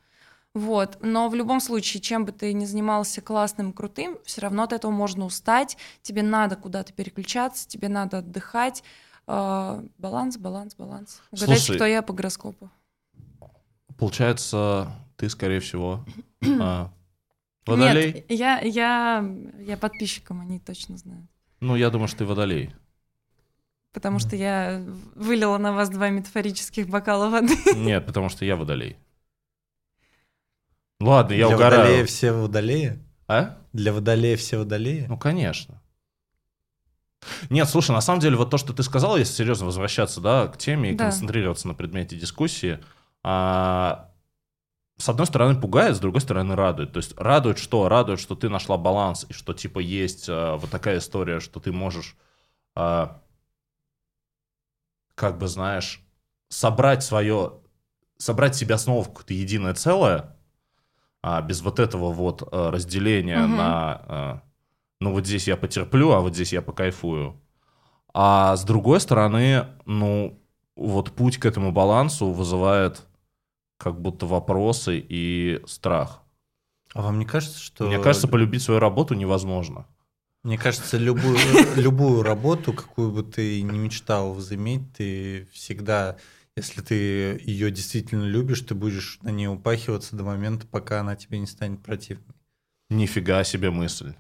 Вот. Но в любом случае, чем бы ты ни занимался классным, крутым, все равно от этого можно устать. Тебе надо куда-то переключаться, тебе надо отдыхать. Э, Баланс, баланс, баланс. Угадайте, Слушай, кто я по гороскопу. Получается, ты, скорее всего, *clears throat* а, водолей? Нет, я, я, я подписчикам, они точно знают. Ну, я думаю, что ты водолей. Потому что я вылила на вас два метафорических бокала воды. *laughs* Нет, потому что я водолей. Ладно, я Для угораю. водолея все водолеи? А? Для водолея все водолеи? Ну, конечно. Нет, слушай, на самом деле, вот то, что ты сказал, если серьезно возвращаться, да, к теме и Да. концентрироваться на предмете дискуссии, а, с одной стороны пугает, с другой стороны радует. То есть радует что? Радует, что ты нашла баланс, и что, типа, есть а, вот такая история, что ты можешь, а, как бы, знаешь, собрать свое, собрать себя снова в какое-то единое целое, а, без вот этого вот а, разделения Мгм. на... а, ну вот здесь я потерплю, а вот здесь я покайфую. А с другой стороны, ну вот путь к этому балансу вызывает как будто вопросы и страх. А вам не кажется, что... Мне кажется, полюбить свою работу невозможно. Мне кажется, любую, *laughs* любую работу, какую бы ты ни мечтал возыметь, ты всегда, если ты ее действительно любишь, ты будешь на ней упахиваться до момента, пока она тебе не станет противной. Нифига себе мысль.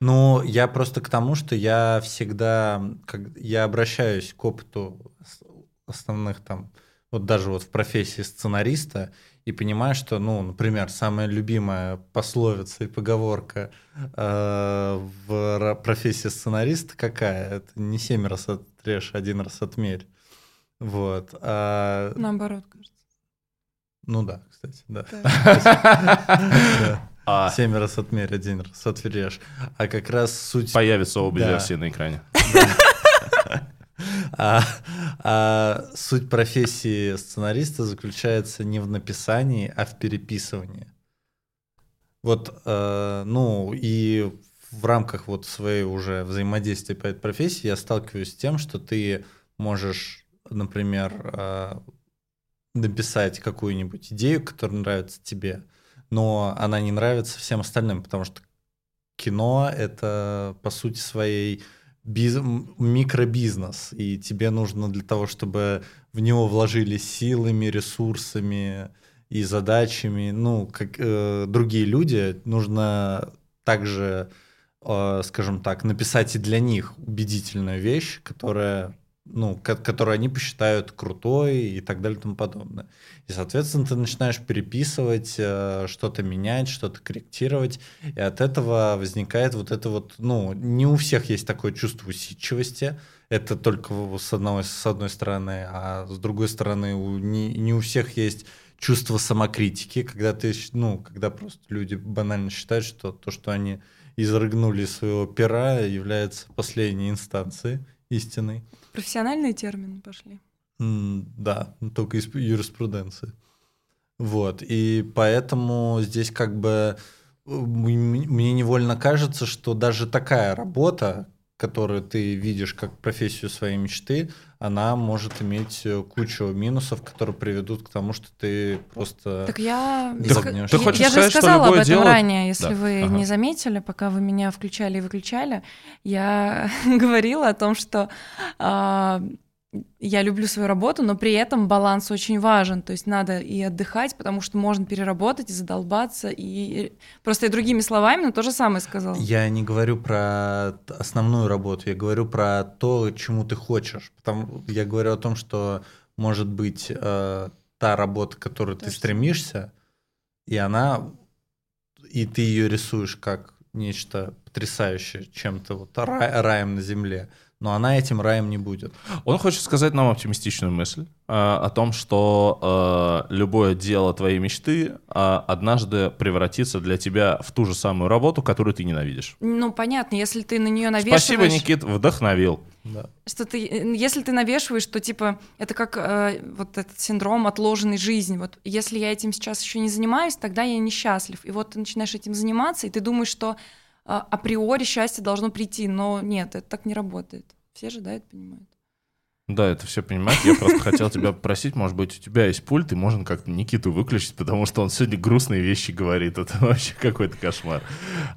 Ну, я просто к тому, что я всегда, как, я обращаюсь к опыту основных там, вот даже вот в профессии сценариста, и понимаю, что, ну, например, самая любимая пословица и поговорка э, в профессии сценариста какая? Это не семь раз отрежь, один раз отмерь. Вот. А... Наоборот, кажется. Ну да, кстати, да. *laughs* А. Семь раз отмерь, один раз отрежь. А как раз суть... Появятся обе версии на экране. А, а суть профессии сценариста заключается не в написании, а в переписывании. Вот, э, ну, и в рамках вот своей уже взаимодействия по этой профессии я сталкиваюсь с тем, что ты можешь, например, э, написать какую-нибудь идею, которая нравится тебе, но она не нравится всем остальным, потому что кино — это, по сути своей, биз... микробизнес, и тебе нужно для того, чтобы в него вложились силами, ресурсами и задачами, ну, как э, другие люди, нужно также, э, скажем так, написать и для них убедительную вещь, которая ну, которую они посчитают крутой и так далее и тому подобное. И, соответственно, ты начинаешь переписывать, э, что-то менять, что-то корректировать, и от этого возникает вот это вот, ну, не у всех есть такое чувство усидчивости, это только с одной, с одной стороны, а с другой стороны, у, не, не у всех есть чувство самокритики, когда ты, ну, когда просто люди банально считают, что то, что они изрыгнули из своего пера, является последней инстанцией истинной. Профессиональные термины пошли. Mm, да, только из юриспруденции. Вот, и поэтому здесь как бы э, мне невольно кажется, что даже такая работа, которую ты видишь как профессию своей мечты, она может иметь э, кучу минусов, которые приведут к тому, что ты просто так я, ты, ты хочешь я сказать, же сказала об этом дело... ранее, если да. вы ага. не заметили, пока вы меня включали и выключали, я *laughs* говорила о том, что э, я люблю свою работу, но при этом баланс очень важен. То есть надо и отдыхать, потому что можно переработать и задолбаться. И просто я другими словами, но то же самое сказала. Я не говорю про основную работу, я говорю про то, чему ты хочешь. Потому я говорю о том, что может быть э, та работа, к которой то ты стремишься, и она, и ты ее рисуешь как нечто потрясающее, чем-то вот рай, раем на земле но она этим раем не будет. Он хочет сказать нам оптимистичную мысль э, о том, что э, любое дело твоей мечты э, однажды превратится для тебя в ту же самую работу, которую ты ненавидишь. Ну, понятно, если ты на нее навешиваешь... Спасибо, Никит, вдохновил. Да. Что ты, если ты навешиваешь, что типа это как э, вот этот синдром отложенной жизни. Вот если я этим сейчас еще не занимаюсь, тогда я несчастлив. И вот ты начинаешь этим заниматься, и ты думаешь, что априори счастье должно прийти, но нет, это так не работает. Все же, да, это понимают. Да, это все понимают. Я просто хотел тебя попросить, может быть, у тебя есть пульт, и можно как-то Никиту выключить, потому что он сегодня грустные вещи говорит. Это *laughs* вообще какой-то кошмар.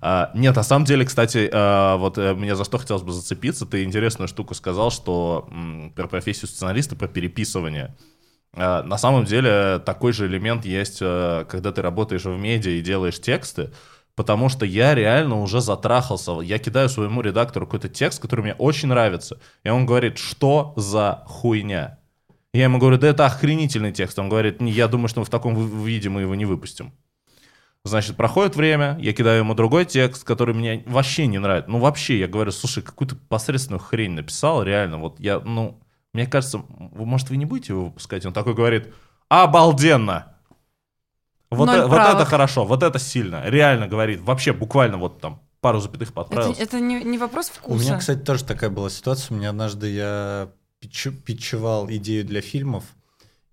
А, нет, на самом деле, кстати, а, вот а, мне за что хотелось бы зацепиться. Ты интересную штуку сказал, что м, про профессию сценариста, про переписывание. А, на самом деле такой же элемент есть, а, когда ты работаешь в медиа и делаешь тексты потому что я реально уже затрахался. Я кидаю своему редактору какой-то текст, который мне очень нравится, и он говорит, что за хуйня? Я ему говорю, да это охренительный текст. Он говорит, я думаю, что в таком виде мы его не выпустим. Значит, проходит время, я кидаю ему другой текст, который мне вообще не нравится. Ну, вообще, я говорю, слушай, какую-то посредственную хрень написал, реально, вот я, ну, мне кажется, может, вы не будете его выпускать? Он такой говорит, обалденно! Вот, э, вот это хорошо, вот это сильно. Реально говорит, вообще буквально вот там пару запятых подправил. Это, это не, не вопрос вкуса. У меня, кстати, тоже такая была ситуация. У меня однажды я питч, питчевал идею для фильмов,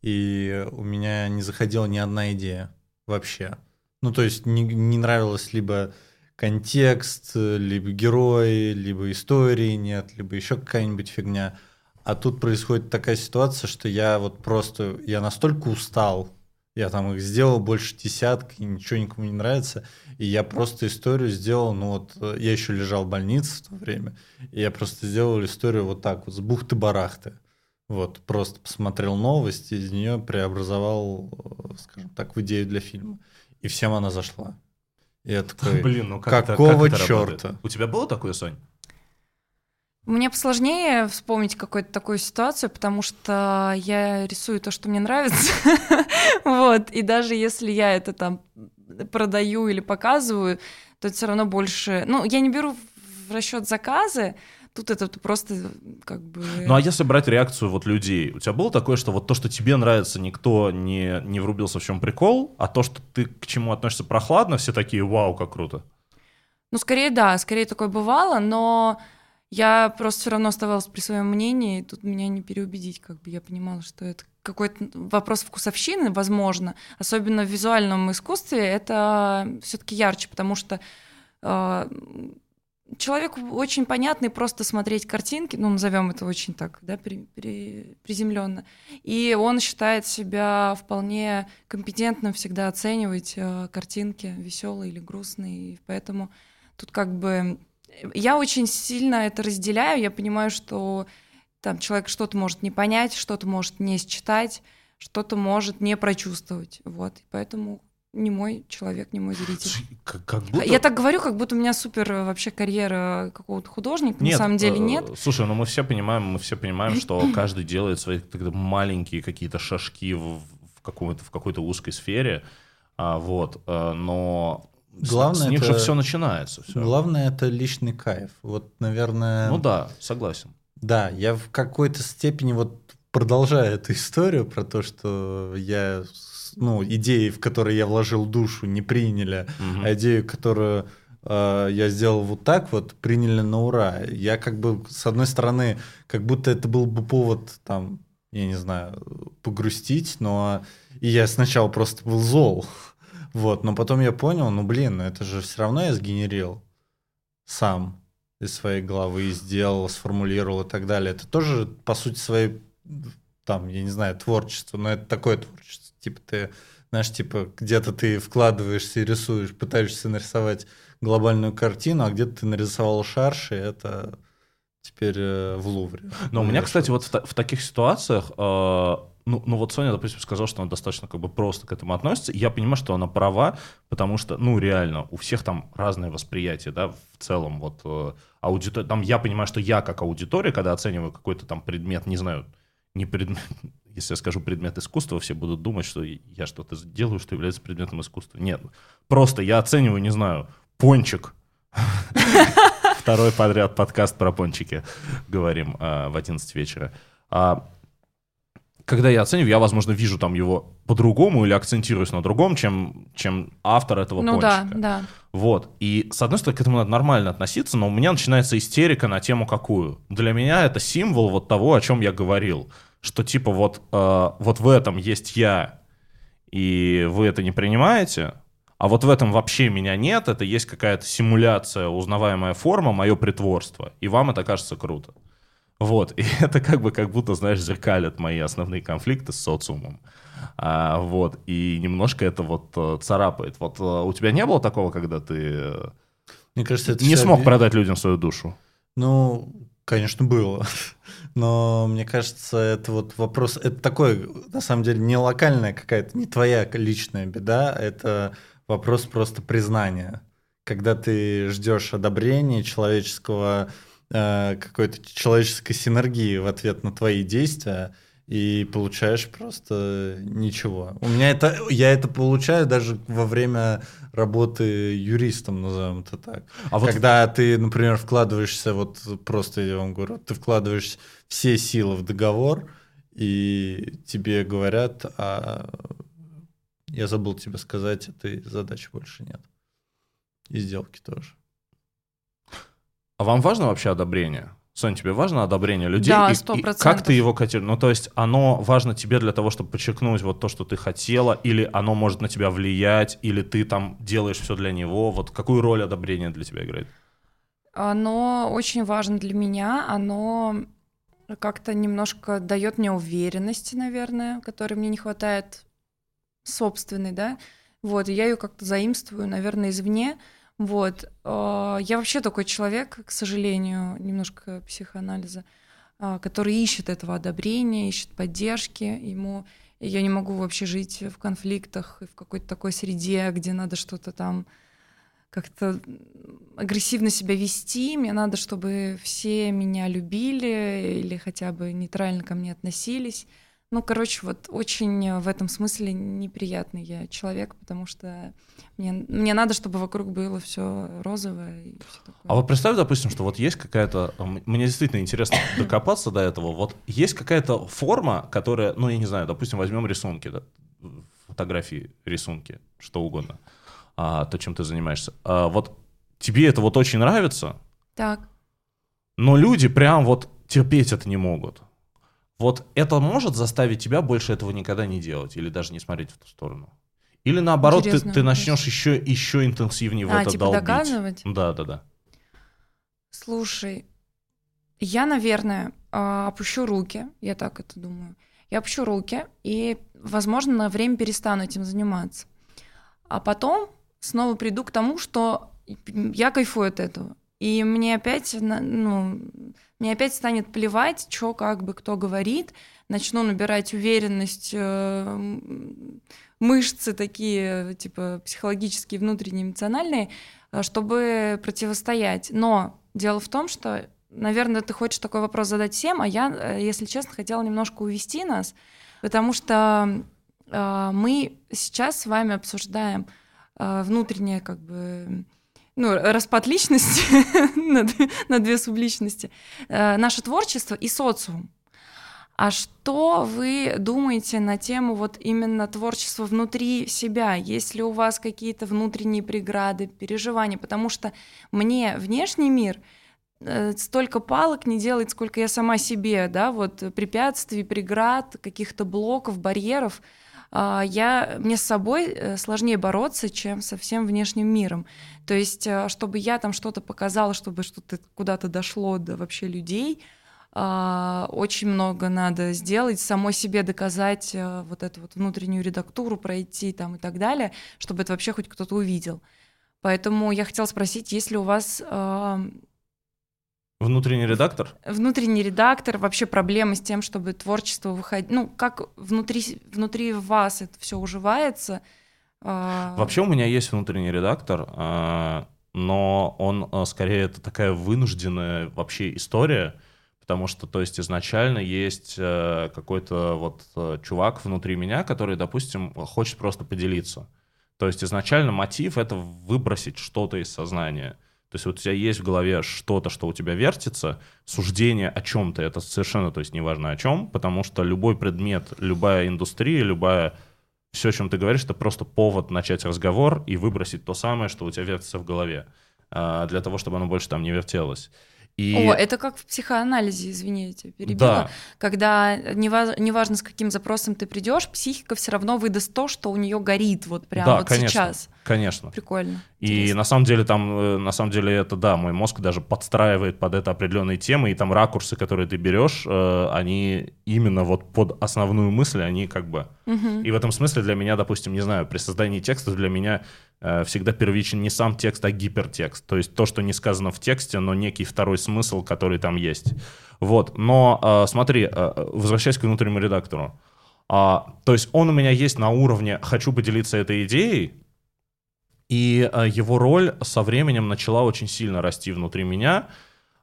и у меня не заходила ни одна идея вообще. Ну, то есть не, не нравилось либо контекст, либо герои, либо истории нет, либо еще какая-нибудь фигня. А тут происходит такая ситуация, что я вот просто, я настолько устал Я там их сделал больше десятка, и ничего никому не нравится. И я просто историю сделал, ну вот, э, я еще лежал в больнице в то время, и я просто сделал историю вот так вот, с бухты-барахты. Вот, просто посмотрел новости, из нее преобразовал, э, скажем так, в идею для фильма. И всем она зашла. И я такой, Блин, ну как это- какого как это работает? черта? У тебя было такое, Сонь? Мне посложнее вспомнить какую-то такую ситуацию, потому что я рисую то, что мне нравится. *laughs* Вот. И даже если я это там продаю или показываю, то это все равно больше... Ну, я не беру в расчет заказы, тут это просто как бы... Ну а если брать реакцию вот людей, у тебя было такое, что вот то, что тебе нравится, никто не, не врубился в чем прикол, а то, что ты к чему относишься прохладно, все такие, вау, как круто. Ну, скорее, да, скорее такое бывало, но я просто все равно оставалась при своем мнении, и тут меня не переубедить, как бы. Я понимала, что это какой-то вопрос вкусовщины, возможно, особенно в визуальном искусстве, это все-таки ярче, потому что э, человеку очень понятно и просто смотреть картинки, ну, назовем это очень так, да, при, при- приземленно, и он считает себя вполне компетентным всегда оценивать э, картинки, веселые или грустные, и поэтому тут как бы я очень сильно это разделяю, я понимаю, что там человек что-то может не понять, что-то может не считать, что-то может не прочувствовать, вот, и поэтому не мой человек, не мой зритель. Как, как будто... Я так говорю, как будто у меня супер э, вообще карьера какого-то художника, Нет, на самом деле э, нет. Слушай, ну мы все понимаем, мы все понимаем, что *clears throat* каждый делает свои маленькие какие-то шажки в, в, каком-то, в какой-то узкой сфере, а, вот, э, но Главное с, них же это- все начинается. Всё. Главное это личный кайф. Вот, наверное, Ну да, согласен. Да, я в какой-то степени вот продолжаю эту историю про то, что я, ну, идеи, в которые я вложил душу, не приняли, Мгм. а идею, которую э, я сделал вот так вот, приняли на ура. Я как бы, с одной стороны, как будто это был бы повод, там, я не знаю, погрустить, но и я сначала просто был зол, вот, но потом я понял, ну, блин, ну это же все равно я сгенерил сам из своей головы сделал, сформулировал и так далее. Это тоже, по сути, своей, там, я не знаю, творчество, но это такое творчество. Типа ты, знаешь, типа где-то ты вкладываешься и рисуешь, пытаешься нарисовать глобальную картину, а где-то ты нарисовал шарши, это теперь э, в Лувре. Но у меня, кстати, вот в, в таких ситуациях, э, ну, ну вот Соня, допустим, сказала, что она достаточно как бы просто к этому относится. Я понимаю, что она права, потому что, ну, реально, у всех там разное восприятие, да, в целом, вот, э, аудитория, там я понимаю, что я как аудитория, когда оцениваю какой-то там предмет, не знаю, не предмет, *laughs* если я скажу предмет искусства, все будут думать, что я что-то делаю, что является предметом искусства. Нет, просто я оцениваю, не знаю, пончик. *laughs* Второй подряд подкаст про пончики говорим а, в 11 вечера. Когда я оцениваю, я, возможно, вижу там его по-другому или акцентируюсь на другом, чем, чем автор этого Ну да, пончика. да. Вот. И, с одной стороны, к этому надо нормально относиться, но у меня начинается истерика на тему какую. Для меня это символ вот того, о чем я говорил. Что типа вот, э, вот в этом есть я, и вы это не принимаете, а вот в этом вообще меня нет, это есть какая-то симуляция, узнаваемая форма, мое притворство, и вам это кажется круто. Вот, и *laughs* это как бы как будто, знаешь, зеркалит мои основные конфликты с социумом. А, вот, и немножко это вот э, царапает. Вот э, у тебя не было такого, когда ты э, Мне кажется, это не смог обе- продать людям свою душу? Ну, конечно, было. *laughs* Но мне кажется, это вот вопрос, это такой, на самом деле, не локальная какая-то, не твоя личная беда, это вопрос просто признания. Когда ты ждешь одобрения человеческого, э, какой-то человеческой синергии в ответ на твои действия, и получаешь просто ничего. У меня это, я это получаю даже во время работы юристом, назовем это так. А вот Когда ты, например, вкладываешься, вот просто я вам говорю, ты вкладываешь все силы в договор, и тебе говорят, а я забыл тебе сказать, этой задачи больше нет. И сделки тоже. А вам важно вообще одобрение? Сонь, тебе важно одобрение людей? Да, И- сто и Как процентов. ты его котируешь? Ну, то есть оно важно тебе для того, чтобы подчеркнуть вот то, что ты хотела, или оно может на тебя влиять, или ты там делаешь все для него? Вот какую роль одобрение для тебя играет? Оно очень важно для меня, оно как-то немножко дает мне уверенности, наверное, которой мне не хватает собственный, да, вот, и я ее как-то заимствую, наверное, извне, вот. А, я вообще такой человек, к сожалению, немножко психоанализа, а, который ищет этого одобрения, ищет поддержки, ему я не могу вообще жить в конфликтах и в какой-то такой среде, где надо что-то там как-то агрессивно себя вести. Мне надо, чтобы все меня любили или хотя бы нейтрально ко мне относились. Ну, короче, вот очень в этом смысле неприятный я человек, потому что мне, мне надо, чтобы вокруг было все розовое и все такое. А вот представь, допустим, что вот есть какая-то... Мне действительно интересно *coughs* докопаться до этого. Вот есть какая-то форма, которая, ну, я не знаю, допустим, возьмем рисунки, да, фотографии, рисунки, что угодно, а, то, чем ты занимаешься. А, вот тебе это вот очень нравится, так. но люди прям вот терпеть это не могут. Вот это может заставить тебя больше этого никогда не делать или даже не смотреть в ту сторону? Или наоборот, ты, ты начнешь еще, еще интенсивнее в а, это типа долбить? доказывать? Да, да, да. Слушай, я, наверное, а, опущу руки, я так это думаю. Я опущу руки и, возможно, на время перестану этим заниматься. А потом снова приду к тому, что я кайфую от этого. И мне опять, ну, мне опять станет плевать, что как бы кто говорит, начну набирать уверенность, э, мышцы такие, типа психологические, внутренние, эмоциональные, э, чтобы противостоять. Но дело в том, что, наверное, ты хочешь такой вопрос задать всем, а я, э, если честно, хотела немножко увести нас, потому что мы сейчас с вами обсуждаем внутреннее как бы ну, распад личности *laughs* на, на две субличности, э, наше творчество и социум. А что вы думаете на тему вот именно творчества внутри себя? Есть ли у вас какие-то внутренние преграды, переживания? Потому что мне внешний мир э, столько палок не делает, сколько я сама себе, да, вот препятствий, преград, каких-то блоков, барьеров – я, мне с собой э, сложнее бороться, чем со всем внешним миром. То есть, э, чтобы я там что-то показала, чтобы что-то куда-то дошло до вообще людей, а, очень много надо сделать, самой себе доказать э, вот эту вот внутреннюю редактуру, пройти там и так далее, чтобы это вообще хоть кто-то увидел. Поэтому я хотела спросить, есть ли у вас Внутренний редактор? Внутренний редактор, вообще проблемы с тем, чтобы творчество выходить. Ну, как внутри, внутри вас это все уживается. А, вообще у меня есть внутренний редактор, а, но он а, скорее это такая вынужденная вообще история, потому что, то есть, изначально есть какой-то вот чувак внутри меня, который, допустим, хочет просто поделиться. То есть изначально мотив — это выбросить что-то из сознания — то есть вот у тебя есть в голове что-то, что у тебя вертится, суждение о чем-то, это совершенно, то есть неважно о чем, потому что любой предмет, любая индустрия, любая все, о чем ты говоришь, это просто повод начать разговор и выбросить то самое, что у тебя вертится в голове, а, для того, чтобы оно больше там не вертелось. И... О, это как в психоанализе, извините, перебила. Да. Когда неважно, неважно, с каким запросом ты придешь, психика все равно выдаст то, что у нее горит вот прямо да, вот конечно, сейчас. Конечно. Прикольно. И Интересно. на самом деле там, э, на самом деле это да, мой мозг даже подстраивает под это определенные темы, и там ракурсы, которые ты берешь, э, они именно вот под основную мысль, они как бы. Угу. И в этом смысле для меня, допустим, не знаю, при создании текста для меня Э, всегда первичен не сам текст, а гипертекст. То есть то, что не сказано в тексте, но некий второй смысл, который там есть. Вот. Но э, смотри, э, возвращаясь к внутреннему редактору. А, то есть он у меня есть на уровне «хочу поделиться этой идеей», и его роль со временем начала очень сильно расти внутри меня,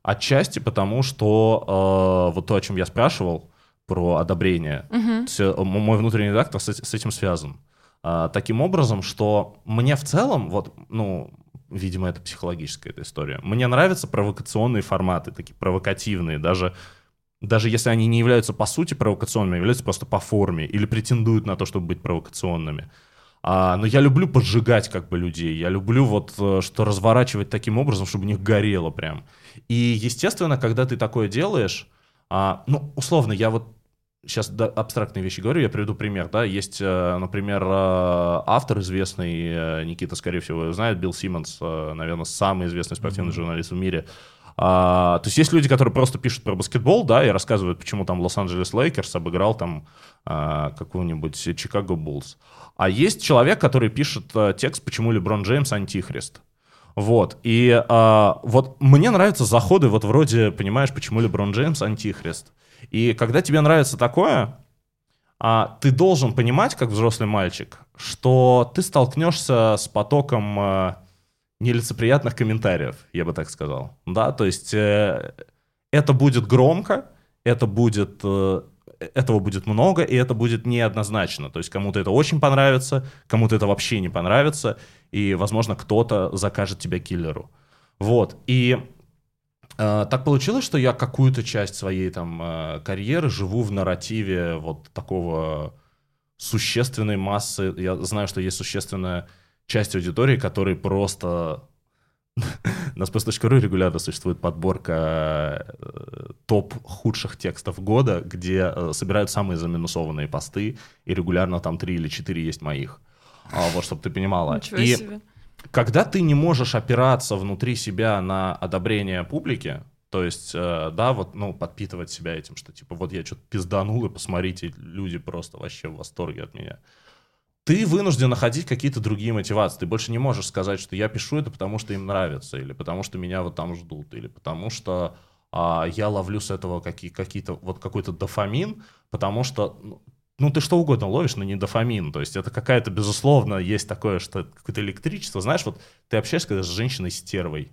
отчасти потому, что вот то, о чем я спрашивал, про одобрение, угу. мой внутренний редактор с, с этим связан. А, таким образом, что мне в целом, вот, ну, видимо, это психологическая эта история, мне нравятся провокационные форматы, такие провокативные, даже даже если они не являются по сути провокационными, а являются просто по форме или претендуют на то, чтобы быть провокационными. А, но я люблю поджигать как бы людей, я люблю вот э, что разворачивать таким образом, чтобы у них горело прям. И естественно, когда ты такое делаешь, а, ну условно, я вот сейчас абстрактные вещи говорю, я приведу пример, да, есть, э, например, э, автор известный, э, Никита, скорее всего, знает, Билл Симмонс, наверное, самый известный спортивный mm-hmm. журналист в мире, А, то есть есть люди, которые просто пишут про баскетбол, да, и рассказывают, почему там Лос-Анджелес Лейкерс обыграл там а, какого-нибудь Чикаго Буллс. А есть человек, который пишет а, текст, почему Леброн Джеймс антихрист. Вот. И а, вот мне нравятся заходы вот вроде, понимаешь, почему Леброн Джеймс антихрист. И когда тебе нравится такое, а, ты должен понимать, как взрослый мальчик, что ты столкнешься с потоком а, нелицеприятных комментариев, я бы так сказал. Да, то есть э, это будет громко, это будет, э, этого будет много, и это будет неоднозначно. То есть кому-то это очень понравится, кому-то это вообще не понравится, и, возможно, кто-то закажет тебя киллеру. Вот, и э, так получилось, что я какую-то часть своей там э, карьеры живу в нарративе вот такого существенной массы. Я знаю, что есть существенная часть аудитории, которые просто... *laughs* На spes.ru регулярно существует подборка э, топ худших текстов года, где э, собирают самые заминусованные посты, и регулярно там три или четыре есть моих. А, вот, чтобы ты понимала. Ничего и себе. Когда ты не можешь опираться внутри себя на одобрение публики, то есть, э, да, вот, ну, подпитывать себя этим, что, типа, вот я что-то пизданул, и посмотрите, люди просто вообще в восторге от меня ты вынужден находить какие-то другие мотивации. Ты больше не можешь сказать, что я пишу это потому, что им нравится, или потому, что меня вот там ждут, или потому что а, я ловлю с этого какие, какие-то, вот какой-то дофамин, потому что, ну, ты что угодно ловишь, но не дофамин. То есть это какая-то, безусловно, есть такое, что какое-то электричество. Знаешь, вот ты общаешься когда с женщиной-стервой,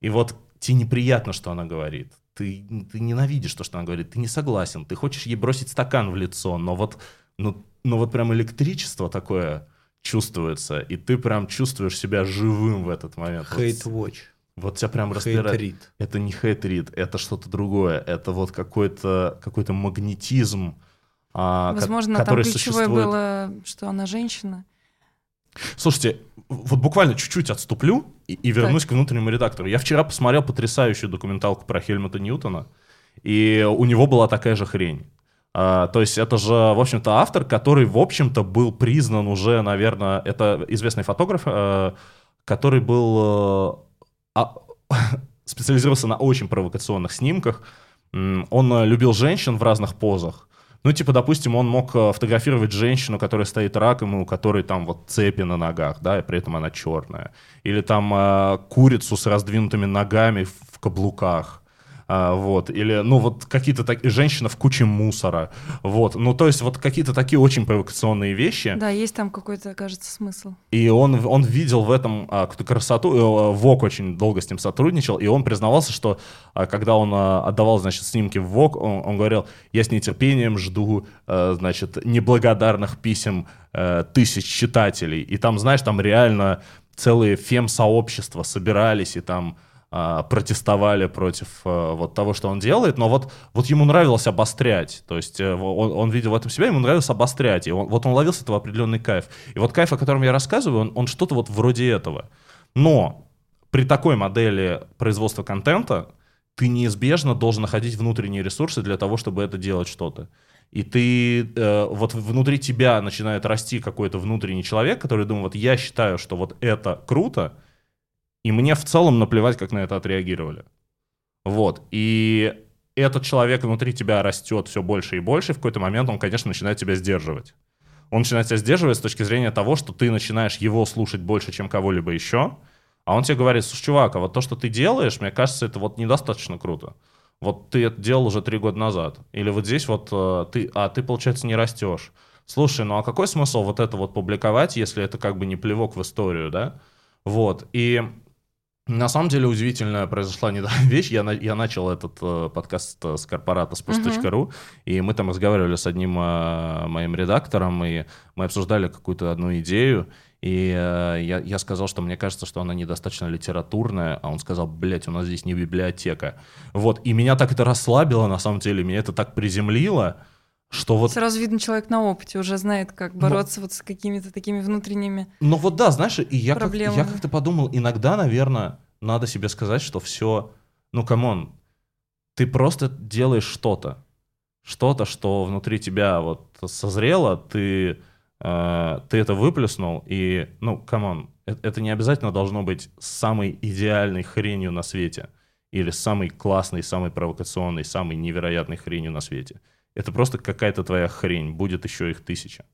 и вот тебе неприятно, что она говорит. Ты, ты ненавидишь то, что она говорит, ты не согласен, ты хочешь ей бросить стакан в лицо, но вот ну, ну вот прям электричество такое чувствуется, и ты прям чувствуешь себя живым в этот момент. Hate вот, watch. Вот тебя прям распирает. Read. Это не хейт-рид, это что-то другое. Это вот какой-то какой магнетизм, а, Возможно, там который ключевое существует. было, что она женщина. Слушайте, вот буквально чуть-чуть отступлю и, и вернусь к внутреннему редактору. Я вчера посмотрел потрясающую документалку про Хельмута Ньютона, и у него была такая же хрень. А, то есть это же, в общем-то, автор, который, в общем-то, был признан уже, наверное, это известный фотограф, э, который был э, а, *laughs* специализировался на очень провокационных снимках. Он любил женщин в разных позах. Ну, типа, допустим, он мог э, фотографировать женщину, которая стоит раком, и у которой там вот цепи на ногах, да, и при этом она черная. Или там э, курицу с раздвинутыми ногами в в каблуках. А, вот, или, ну, вот какие-то такие, женщина в куче мусора, вот, ну, то есть вот какие-то такие очень провокационные вещи, Да, есть там какой-то, кажется, смысл. и он, он видел в этом а, какую-то красоту, э, Вок очень долго с ним сотрудничал, и он признавался, что а, когда он а, отдавал, значит, снимки в Вок, он, он говорил, я с нетерпением жду, значит, неблагодарных писем э, тысяч читателей, и там, знаешь, там реально целые фем-сообщества собирались, и там а, протестовали против а, вот того, что он делает, но вот, вот ему нравилось обострять, то есть э, он, он видел в этом себя, ему нравилось обострять, и он, вот он ловил с этого определенный кайф. И вот кайф, о котором я рассказываю, он, он что-то вот вроде этого. Но при такой модели производства контента ты неизбежно должен находить внутренние ресурсы для того, чтобы это делать что-то. И ты, э, вот внутри тебя начинает расти какой-то внутренний человек, который думает, вот я считаю, что вот это круто, и мне в целом наплевать, как на это отреагировали. Вот. И этот человек внутри тебя растет все больше и больше, и в какой-то момент он, конечно, начинает тебя сдерживать. Он начинает тебя сдерживать с точки зрения того, что ты начинаешь его слушать больше, чем кого-либо еще, а он тебе говорит, слушай, чувак, а вот то, что ты делаешь, мне кажется, это вот недостаточно круто. Вот ты это делал уже три года назад. Или вот здесь вот э, ты, а ты, получается, не растешь. Слушай, ну а какой смысл вот это вот публиковать, если это как бы не плевок в историю, да? Вот. И на самом деле удивительная произошла *laughs* недавно вещь. Я, на- я начал этот э, подкаст э, с корпората spus.ru, и мы там разговаривали с одним э, моим редактором, и мы обсуждали какую-то одну идею, и э, я, я сказал, что мне кажется, что она недостаточно литературная, а он сказал, блядь, у нас здесь не библиотека. Вот, и меня так это расслабило, на самом деле, меня это так приземлило, что вот Сразу видно, человек на опыте уже знает, как бороться вот с какими-то такими внутренними. Ну вот да, знаешь, и я, как, я как-то подумал, иногда, наверное, надо себе сказать, что все, ну come on, ты просто делаешь что-то, что-то, что внутри тебя вот созрело, ты, э, ты это выплеснул, и, ну, come on, это, это не обязательно должно быть самой идеальной хренью на свете. или самой классной, самой провокационной, самой невероятной хренью на свете. Это просто какая-то твоя хрень, будет еще их тысяча.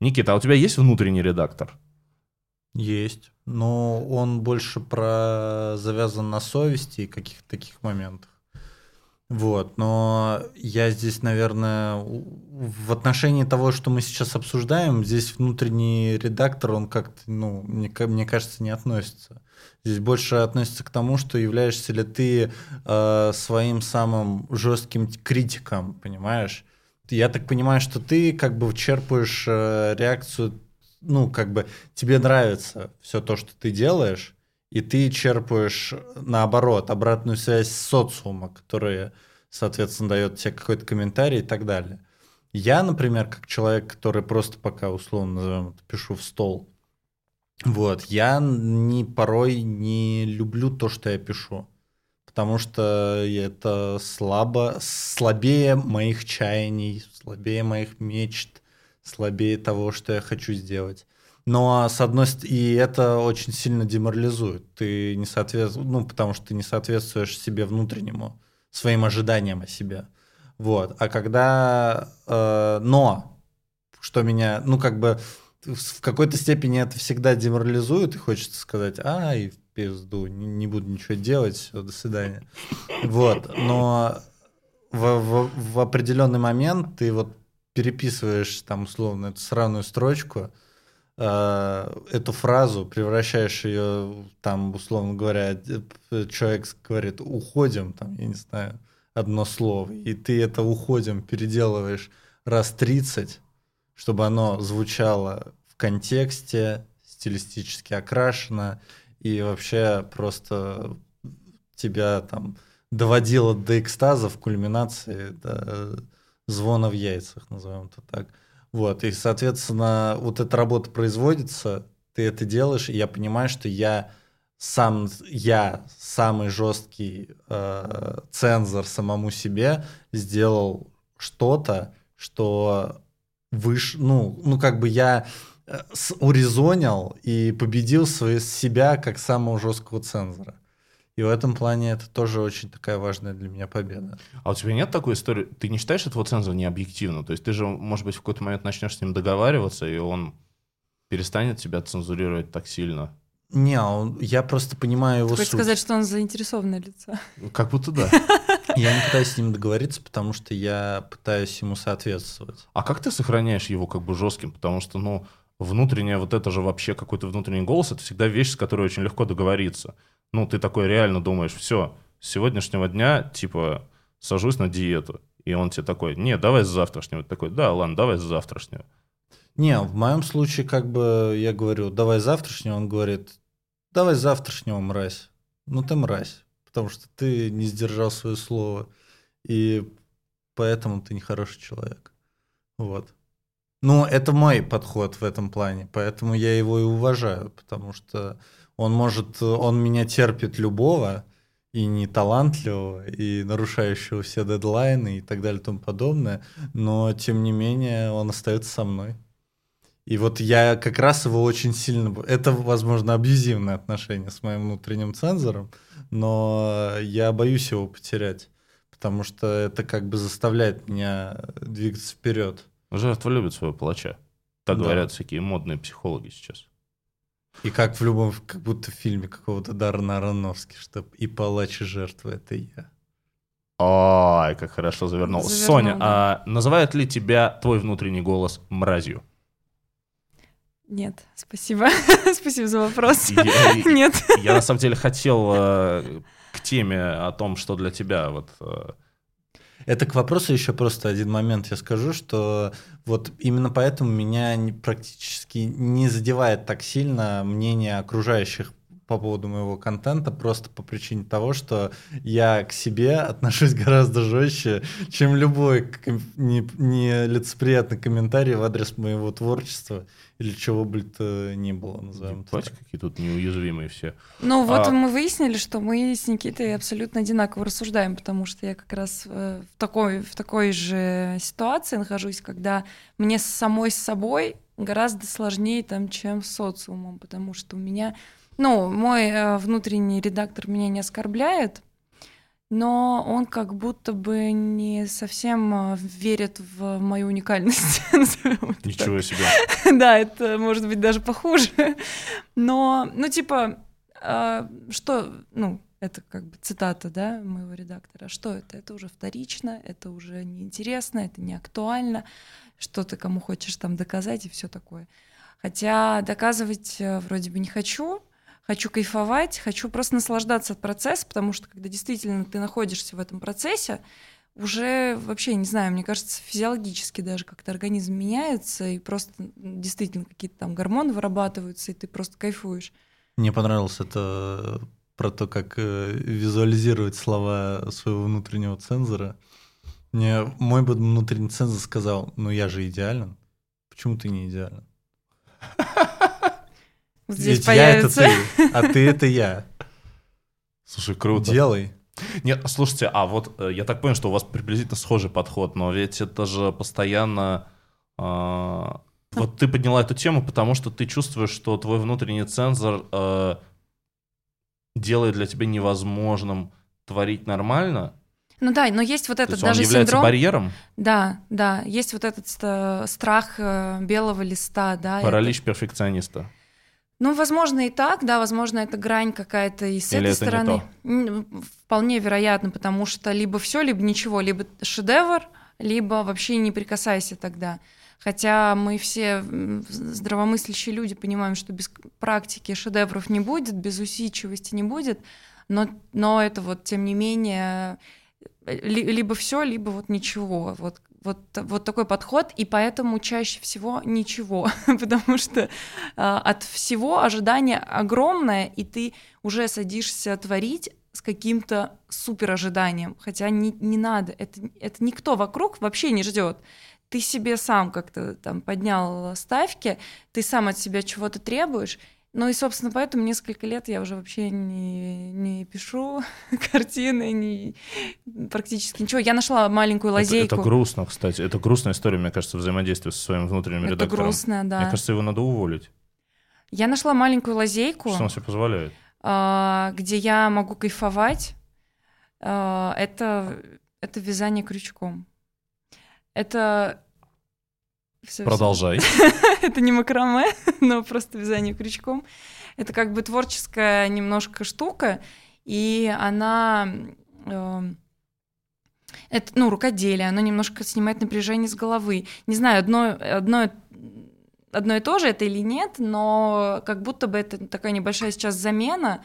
Никита, а у тебя есть внутренний редактор? Есть, но он больше про завязан на совести и каких-то таких моментах. Вот, но я здесь, наверное, в отношении того, что мы сейчас обсуждаем, здесь внутренний редактор, он как-то, ну, мне, мне кажется, не относится. Здесь больше относится к тому, что являешься ли ты э, своим самым жестким критиком, понимаешь? Я так понимаю, что ты как бы черпаешь э, реакцию, ну, как бы тебе нравится все то, что ты делаешь, и ты черпаешь, наоборот, обратную связь социума, которая, соответственно, дает тебе какой-то комментарий и так далее. Я, например, как человек, который просто пока, условно назовем пишу в стол, вот, я не, порой не люблю то, что я пишу, потому что это слабо, слабее моих чаяний, слабее моих мечт, слабее того, что я хочу сделать. Но с одной стороны, и это очень сильно деморализует. Ты не соответствуешь, ну, потому что ты не соответствуешь себе внутреннему, своим ожиданиям о себе. Вот. А когда... Э, но, что меня, ну, как бы в какой-то степени это всегда деморализует, и хочется сказать, ай, в пизду, не, не буду ничего делать, все, до свидания. Вот. Но в, в, в определенный момент ты вот переписываешь там условно эту сраную строчку, Э, эту фразу, превращаешь ее, там, условно говоря, человек говорит «уходим», там, я не знаю, одно слово, и ты это «уходим» переделываешь раз 30, чтобы оно звучало в контексте, стилистически окрашено, и вообще просто тебя там доводило до экстаза в кульминации, до звона в яйцах, назовем это так. Вот, и, соответственно, вот эта работа производится, ты это делаешь, и я понимаю, что я сам, я самый жесткий э, цензор самому себе сделал что-то, что выш, ну, ну как бы я э, урезонил и победил свои, себя как самого жесткого цензора. И в этом плане это тоже очень такая важная для меня победа. А у тебя нет такой истории? Ты не считаешь этого цензора необъективно? То есть ты же, может быть, в какой-то момент начнешь с ним договариваться, и он перестанет тебя цензурировать так сильно? Не, он, я просто понимаю его Ты хочешь суть. сказать, что он заинтересованное лицо? Как будто да. *laughs* Я не пытаюсь с ним договориться, потому что я пытаюсь ему соответствовать. А как ты сохраняешь его как бы жестким? Потому что, ну, внутреннее вот это же вообще какой-то внутренний голос, это всегда вещь, с которой очень легко договориться ну, ты такой реально думаешь, все, с сегодняшнего дня, типа, сажусь на диету. И он тебе такой, не, давай с завтрашнего. Ты такой, да, ладно, давай с завтрашнего. Не, в моем случае, как бы, я говорю, давай завтрашнего, он говорит, давай завтрашнего, мразь. Ну, ты мразь, потому что ты не сдержал свое слово, и поэтому ты нехороший человек. Вот. Ну, это мой подход в этом плане, поэтому я его и уважаю, потому что он может, он меня терпит любого, и не талантливого, и нарушающего все дедлайны и так далее и тому подобное, но тем не менее он остается со мной. И вот я как раз его очень сильно... Это, возможно, абьюзивное отношение с моим внутренним цензором, но я боюсь его потерять, потому что это как бы заставляет меня двигаться вперед. Жертва любит своего палача. Так да. говорят всякие модные психологи сейчас. И как в любом, как будто в фильме какого-то Дарна Аронофски, что и палач, и жертва — это я. Ой, как хорошо завернул. завернул Соня, да. а называет ли тебя твой внутренний голос мразью? Нет, спасибо. *laughs* спасибо за вопрос. Я, *laughs* Нет. Я на самом деле хотел э, к теме о том, что для тебя вот э, это к вопросу еще просто один момент я скажу, что вот именно поэтому меня практически не задевает так сильно мнение окружающих по поводу моего контента просто по причине того, что я к себе отношусь *laughs* гораздо жестче, чем любой нелицеприятный комментарий в адрес моего творчества или чего бы то ни было, назовем Ебать, какие тут неуязвимые все. Ну вот а... мы выяснили, что мы с Никитой абсолютно одинаково рассуждаем, потому что я как раз э, в такой, в такой же ситуации нахожусь, когда мне самой с собой гораздо сложнее, там, чем с социумом, потому что у меня Ну, мой э, внутренний редактор меня не оскорбляет, но он как будто бы не совсем э, верит в мою уникальность. *laughs* Ничего себе. *laughs* Да, это может быть даже похуже. Но, ну, типа, э, что, ну, это как бы цитата, да, моего редактора. Что это? Это уже вторично, это уже неинтересно, это не актуально, что ты кому хочешь там доказать и все такое. Хотя доказывать э, вроде бы не хочу, хочу кайфовать, хочу просто наслаждаться от процесса, потому что когда действительно ты находишься в этом процессе, уже вообще, не знаю, мне кажется, физиологически даже как-то организм меняется, и просто действительно какие-то там гормоны вырабатываются, и ты просто кайфуешь. Мне понравилось это про то, как э, визуализировать слова своего внутреннего цензора. Мне мой бы внутренний цензор сказал, ну я же идеален, почему ты не идеален? *laughs* Здесь Ведь появится. я это ты, а ты это я. *laughs* Слушай, круто. Делай. Нет, слушайте, а вот э, я так понял, что у вас приблизительно схожий подход, но ведь это же постоянно... а, вот ты подняла эту тему, потому что ты чувствуешь, что твой внутренний цензор э, делает для тебя невозможным творить нормально. Ну да, но есть вот То этот он даже является синдром. барьером, Да, да, есть вот этот э, страх э, белого листа, да. это- паралич перфекциониста. Ну, возможно, и так, да, возможно, это грань какая-то и с Или этой это не стороны. то? М, Вполне вероятно, потому что либо все, либо ничего, либо шедевр, либо вообще не прикасайся тогда. Хотя мы все здравомыслящие люди понимаем, что без практики шедевров не будет, без усидчивости не будет, но, но это вот, тем не менее, э, ли- либо все, либо вот ничего. Вот, вот, вот такой подход, и поэтому чаще всего ничего, *laughs* потому что а, от всего ожидание огромное, и ты уже садишься творить с каким-то супер ожиданием, хотя не, не надо, это, это никто вокруг вообще не ждет. Ты себе сам как-то там поднял ставки, ты сам от себя чего-то требуешь, ну и, собственно, поэтому несколько лет я уже вообще не, не пишу *laughs* картины, не, практически ничего. Я нашла маленькую Это, лазейку. это грустно, кстати. Это грустная история, мне кажется, взаимодействия со своим внутренним Это редактором. грустно, да. Мне кажется, его надо уволить. Я нашла маленькую лазейку. Что он себе позволяет? а, где я могу кайфовать, а, это, это вязание крючком. Это... всё- Продолжай. *laughs* это не макраме, *laughs* но просто вязание крючком. Это как бы творческая немножко штука, и она... эм, это, ну, рукоделие, оно немножко снимает напряжение с головы. Не знаю, одно, одно, одно и то же это или нет, но как будто бы это такая небольшая сейчас замена,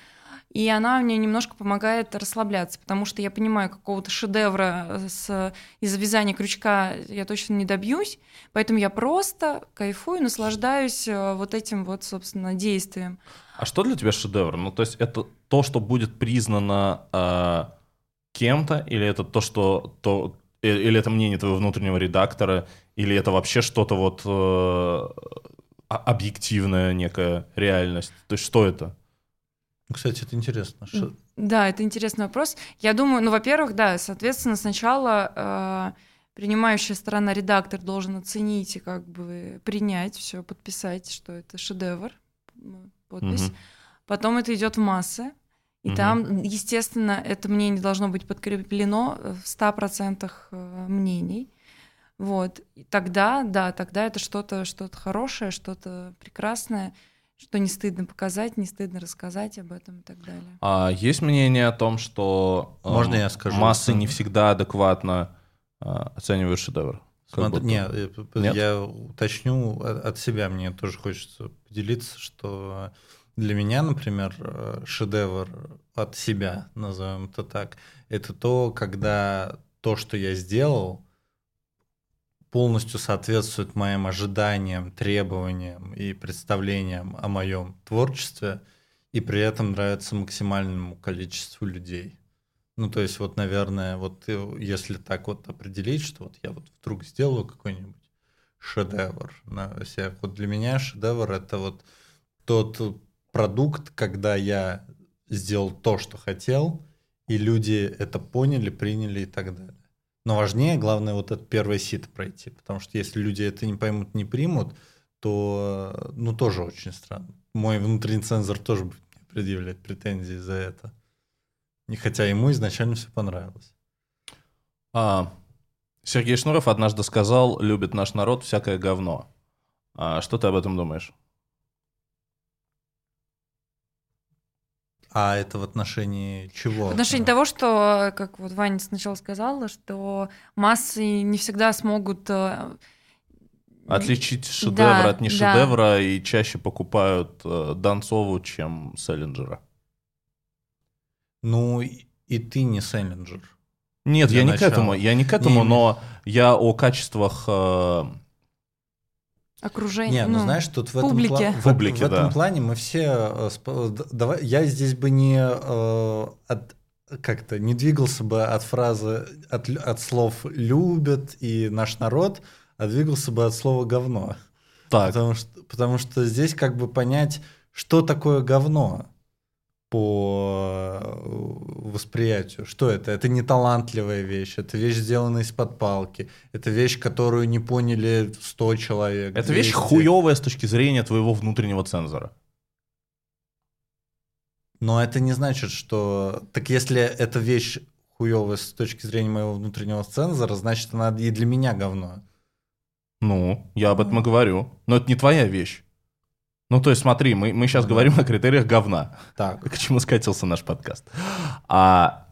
и она мне немножко помогает расслабляться, потому что я понимаю, какого-то шедевра с, из вязания крючка я точно не добьюсь, поэтому я просто кайфую, наслаждаюсь э, вот этим вот, собственно, действием. А что для тебя шедевр? Ну, то есть это то, что будет признано э, кем-то, или это то, что то, э, или это мнение твоего внутреннего редактора, или это вообще что-то вот э, объективная некая реальность? То есть что это? Ну, Кстати, это интересно. Ш- Да, это интересный вопрос. Я думаю, ну, во-первых, да, соответственно, сначала э, принимающая сторона редактор должен оценить и как бы принять все, подписать, что это шедевр, подпись. Мгм. Потом это идет в массы. И Мгм. там, естественно, это мнение должно быть подкреплено в 100% э, мнений. Вот. И тогда, да, тогда это что-то что хорошее, что-то прекрасное, что не стыдно показать, не стыдно рассказать об этом и так далее. А есть мнение о том, что э, Можно я скажу? массы не всегда адекватно э, оценивают шедевр? Смотри, будто. нет, э, Нет? я уточню от от себя, мне тоже хочется поделиться, что для меня, например, э, шедевр от себя, назовем это так, это то, когда то, что я сделал, полностью соответствует моим ожиданиям, требованиям и представлениям о моем творчестве, и при этом нравится максимальному количеству людей. Ну, то есть, вот, наверное, вот э, если так вот определить, что вот я вот вдруг сделаю какой-нибудь шедевр на всех. Вот для меня шедевр это вот тот продукт, когда я сделал то, что хотел, и люди это поняли, приняли и так далее. Но важнее, главное, вот этот первый сит пройти, потому что если люди это не поймут, не примут, то, ну, тоже очень странно. Мой внутренний цензор тоже будет предъявлять претензии за это. Не хотя ему изначально все понравилось. А, Сергей Шнуров однажды сказал, любит наш народ всякое говно. А что ты об этом думаешь? А это в отношении чего? В отношении того, что, как вот Ваня сначала сказала, что массы не всегда смогут... э, Отличить шедевр Да, от да. нешедевра и чаще покупают э, Донцову, чем Селлинджера. Ну, и ты не Селлинджер. Нет, я не к начала. этому, я не к этому, Не, но я о качествах э, окружение. Не, ну, знаешь, тут в этом, публики. пла- в, Публики, в этом да. плане мы все... э, д- давай, я здесь бы не э, от как-то не двигался бы от фразы, от, от слов «любят» и «наш народ», а двигался бы от слова «говно». так. Потому что, потому что здесь как бы понять, что такое говно по э, восприятию. Что это? Это не талантливая вещь, это вещь, сделанная из-под палки, это вещь, которую не поняли 100 человек. Это вещь 200. хуевая с точки зрения твоего внутреннего цензора. Но это не значит, что... Так если эта вещь хуевая с точки зрения моего внутреннего цензора, значит, она и для меня говно. Ну, я об этом и говорю. Но это не твоя вещь. Ну, то есть, смотри, мы, мы сейчас да. говорим о критериях говна. Так. К чему скатился наш подкаст. А,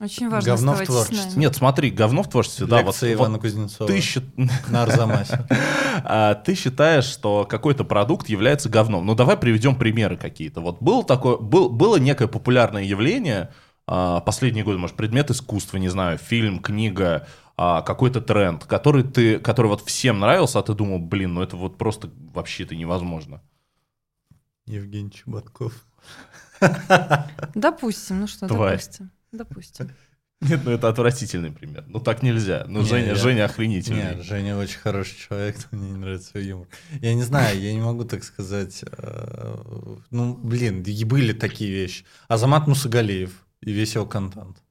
Очень важно Говно в творчестве. нет, смотри, говно в творчестве, да, вот, Лекция вот Ивана Кузнецова ты, счит- *laughs* на Арзамасе. *laughs* а, ты считаешь, что какой-то продукт является говном. Ну, давай приведем примеры какие-то. Вот был такое, был, было некое популярное явление а, последние годы, может, предмет искусства, не знаю, фильм, книга, а, какой-то тренд, который ты, который вот всем нравился, а ты думал, блин, ну это вот просто вообще-то невозможно. Евгений Чеботков. Допустим, ну что, Тварь. допустим. Допустим. Нет, ну это отвратительный пример. Ну так нельзя. Ну Не, Женя, я- Женя охренительный. Нет, Женя очень хороший человек, но мне не нравится его юмор. Я не знаю, я не могу так сказать. э, Ну, блин, и были такие вещи. Азамат Мусагалиев и весь его контент.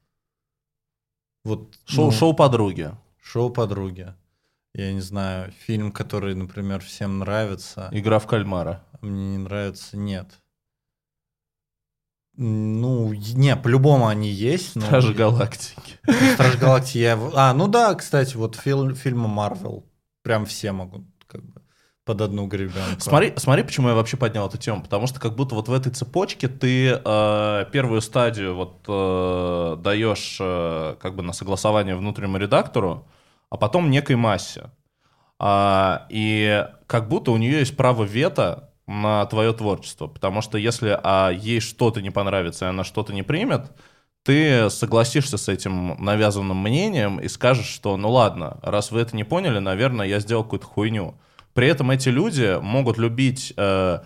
Вот Шоу, ну, шоу подруги. шоу подруги. Я не знаю, фильм, который, например, всем нравится, Игра в кальмара. Мне не нравится, нет. Ну, не, по-любому они есть. но Стражи я- галактики. Страж *laughs* Галактики я... А, ну да, кстати, вот фил- фильмы Марвел. Прям все могут как бы под одну гребенку. Смотри, смотри, почему я вообще поднял эту тему. Потому что как будто вот в этой цепочке ты э, первую стадию вот э, даешь э, как бы на согласование внутреннему редактору, а потом некой массе. А, и как будто у нее есть право вето на твое творчество. Потому что если а, ей что-то не понравится, и она что-то не примет, ты согласишься с этим навязанным мнением и скажешь, что ну ладно, раз вы это не поняли, наверное, я сделал какую-то хуйню. При этом эти люди могут любить э,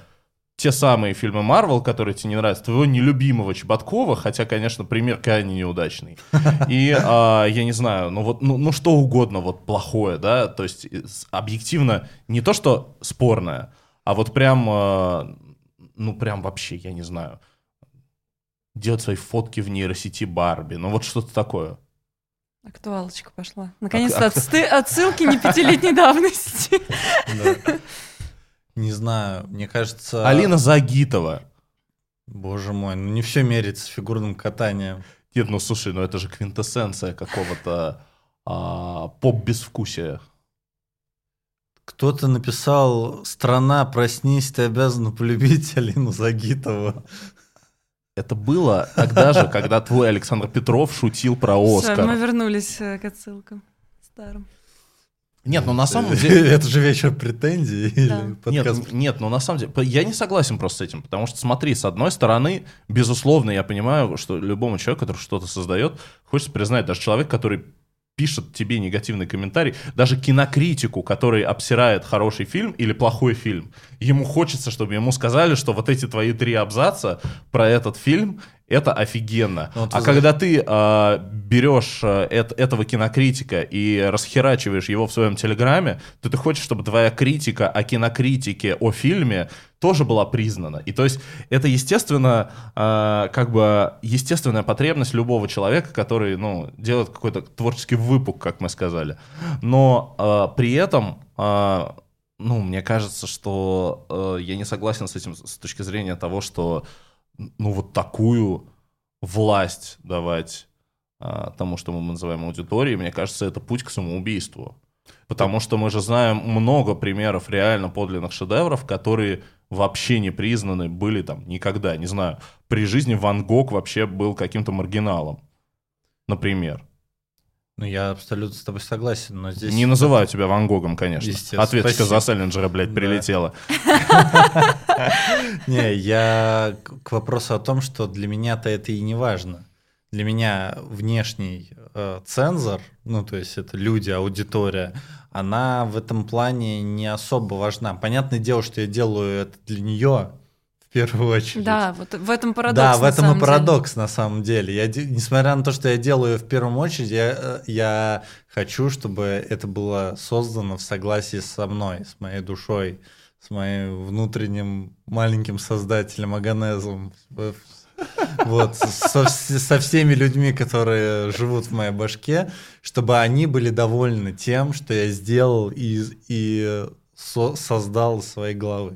те самые фильмы Марвел, которые тебе не нравятся, твоего нелюбимого Чеботкова, хотя, конечно, пример крайне неудачный. И а, я не знаю, ну вот, ну, ну что угодно вот плохое, да, то есть э, объективно не то, что спорное, а вот прям, э, ну прям вообще, я не знаю, делать свои фотки в нейросети Барби, ну вот что-то такое. Актуалочка пошла. Наконец-то отсты- отсылки не пятилетней давности. Да. Не знаю, мне кажется... Алина Загитова. Боже мой, ну не все мерится фигурным катанием. Нет, ну слушай, ну это же квинтэссенция какого-то а, поп-безвкусия. Кто-то написал «Страна, проснись, ты обязана полюбить *laughs* Алину Загитову». Это было тогда же, когда твой Александр Петров шутил про Оскар. мы вернулись э, к отсылкам старым. Нет, ну на самом деле... *laughs* Это же вечер претензий Да. или подкаст Нет, нет, ну на самом деле, я не согласен просто с этим, потому что смотри, с одной стороны, безусловно, я понимаю, что любому человеку, который что-то создает, хочется признать, даже человек, который пишет тебе негативный комментарий, даже кинокритику, который обсирает хороший фильм или плохой фильм, ему хочется, чтобы ему сказали, что вот эти твои три абзаца про этот фильм это офигенно. Ну, вот а когда ты а, берешь а, эт- этого кинокритика и расхерачиваешь его в своем телеграме, то ты хочешь, чтобы твоя критика о кинокритике, о фильме тоже была признана. И то есть это, естественно, а, как бы естественная потребность любого человека, который, ну, делает какой-то творческий выпук, как мы сказали. Но а, при этом, а, ну, мне кажется, что э, я не согласен с этим с точки зрения того, что ну, вот такую власть давать а, тому, что мы называем аудиторией, мне кажется, это путь к самоубийству. Потому что мы же знаем много примеров реально подлинных шедевров, которые вообще не признаны были там никогда. Не знаю, при жизни Ван Гог вообще был каким-то маргиналом, например. Ну, я абсолютно с тобой согласен, но здесь... Не называю тебя Ван Гогом, конечно. Ответочка Спасибо. за Селлинджера, блядь, прилетела. *laughs* Не, я к- к вопросу о том, что для меня-то это и не важно. Для меня внешний э, цензор, ну, то есть это люди, аудитория, она в этом плане не особо важна. Понятное дело, что я делаю это для нее в первую очередь. Да, вот в этом парадокс. Да, в этом и деле. парадокс на самом деле. Я, несмотря на то, что я делаю в первую очередь, я, э, я хочу, чтобы это было создано в согласии со мной, с моей душой, с моим внутренним маленьким создателем, агонезом. Э, Вот, со, со всеми людьми, которые живут в моей башке, чтобы они были довольны тем, что я сделал и, и со- создал своей головы.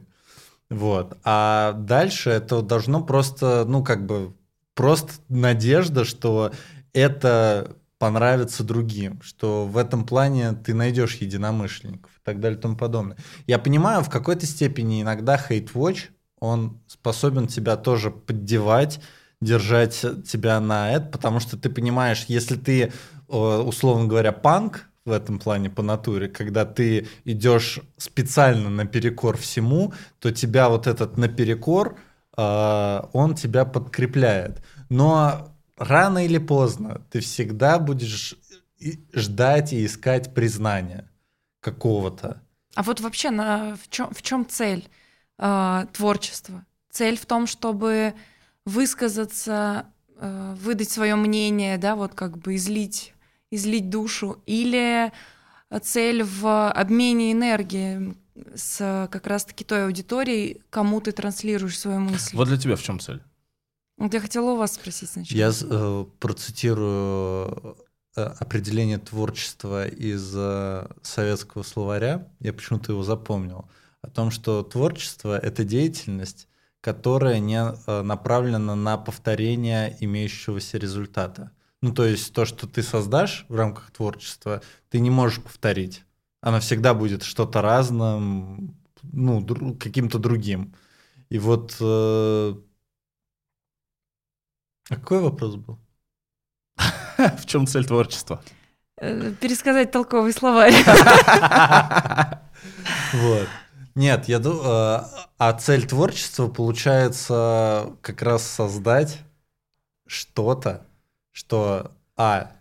Вот. А дальше это должно просто, ну, как бы, просто надежда, что это понравится другим, что в этом плане ты найдешь единомышленников и так далее и тому подобное. Я понимаю, в какой-то степени иногда hate watch, он способен тебя тоже поддевать, держать тебя на это, потому что ты понимаешь, если ты, э, условно говоря, панк в этом плане по натуре, когда ты идешь специально наперекор всему, то тебя вот этот наперекор, э, он тебя подкрепляет. Но рано или поздно ты всегда будешь ждать и искать признания какого-то. А вот вообще на, в, чем, в чем цель э, творчества? Цель в том, чтобы высказаться, э, выдать свое мнение, да, вот как бы излить, излить душу, или цель в обмене энергии с как раз-таки той аудиторией, кому ты транслируешь свою мысль. Вот для тебя в чем цель? Вот я хотела у вас спросить сначала. Я э, процитирую э, определение творчества из э, советского словаря, я почему-то его запомнил, о том, что творчество — это деятельность, которая не э, направлена на повторение имеющегося результата. Ну, то есть то, что ты создашь в рамках творчества, ты не можешь повторить. Оно всегда будет что-то разным, ну, дру- каким-то другим. И вот... э, А какой вопрос был? *laughs* В чем цель творчества? Э, Пересказать толковый словарь. *laughs* Вот. Нет, я думаю, а цель творчества получается как раз создать что-то, что, а,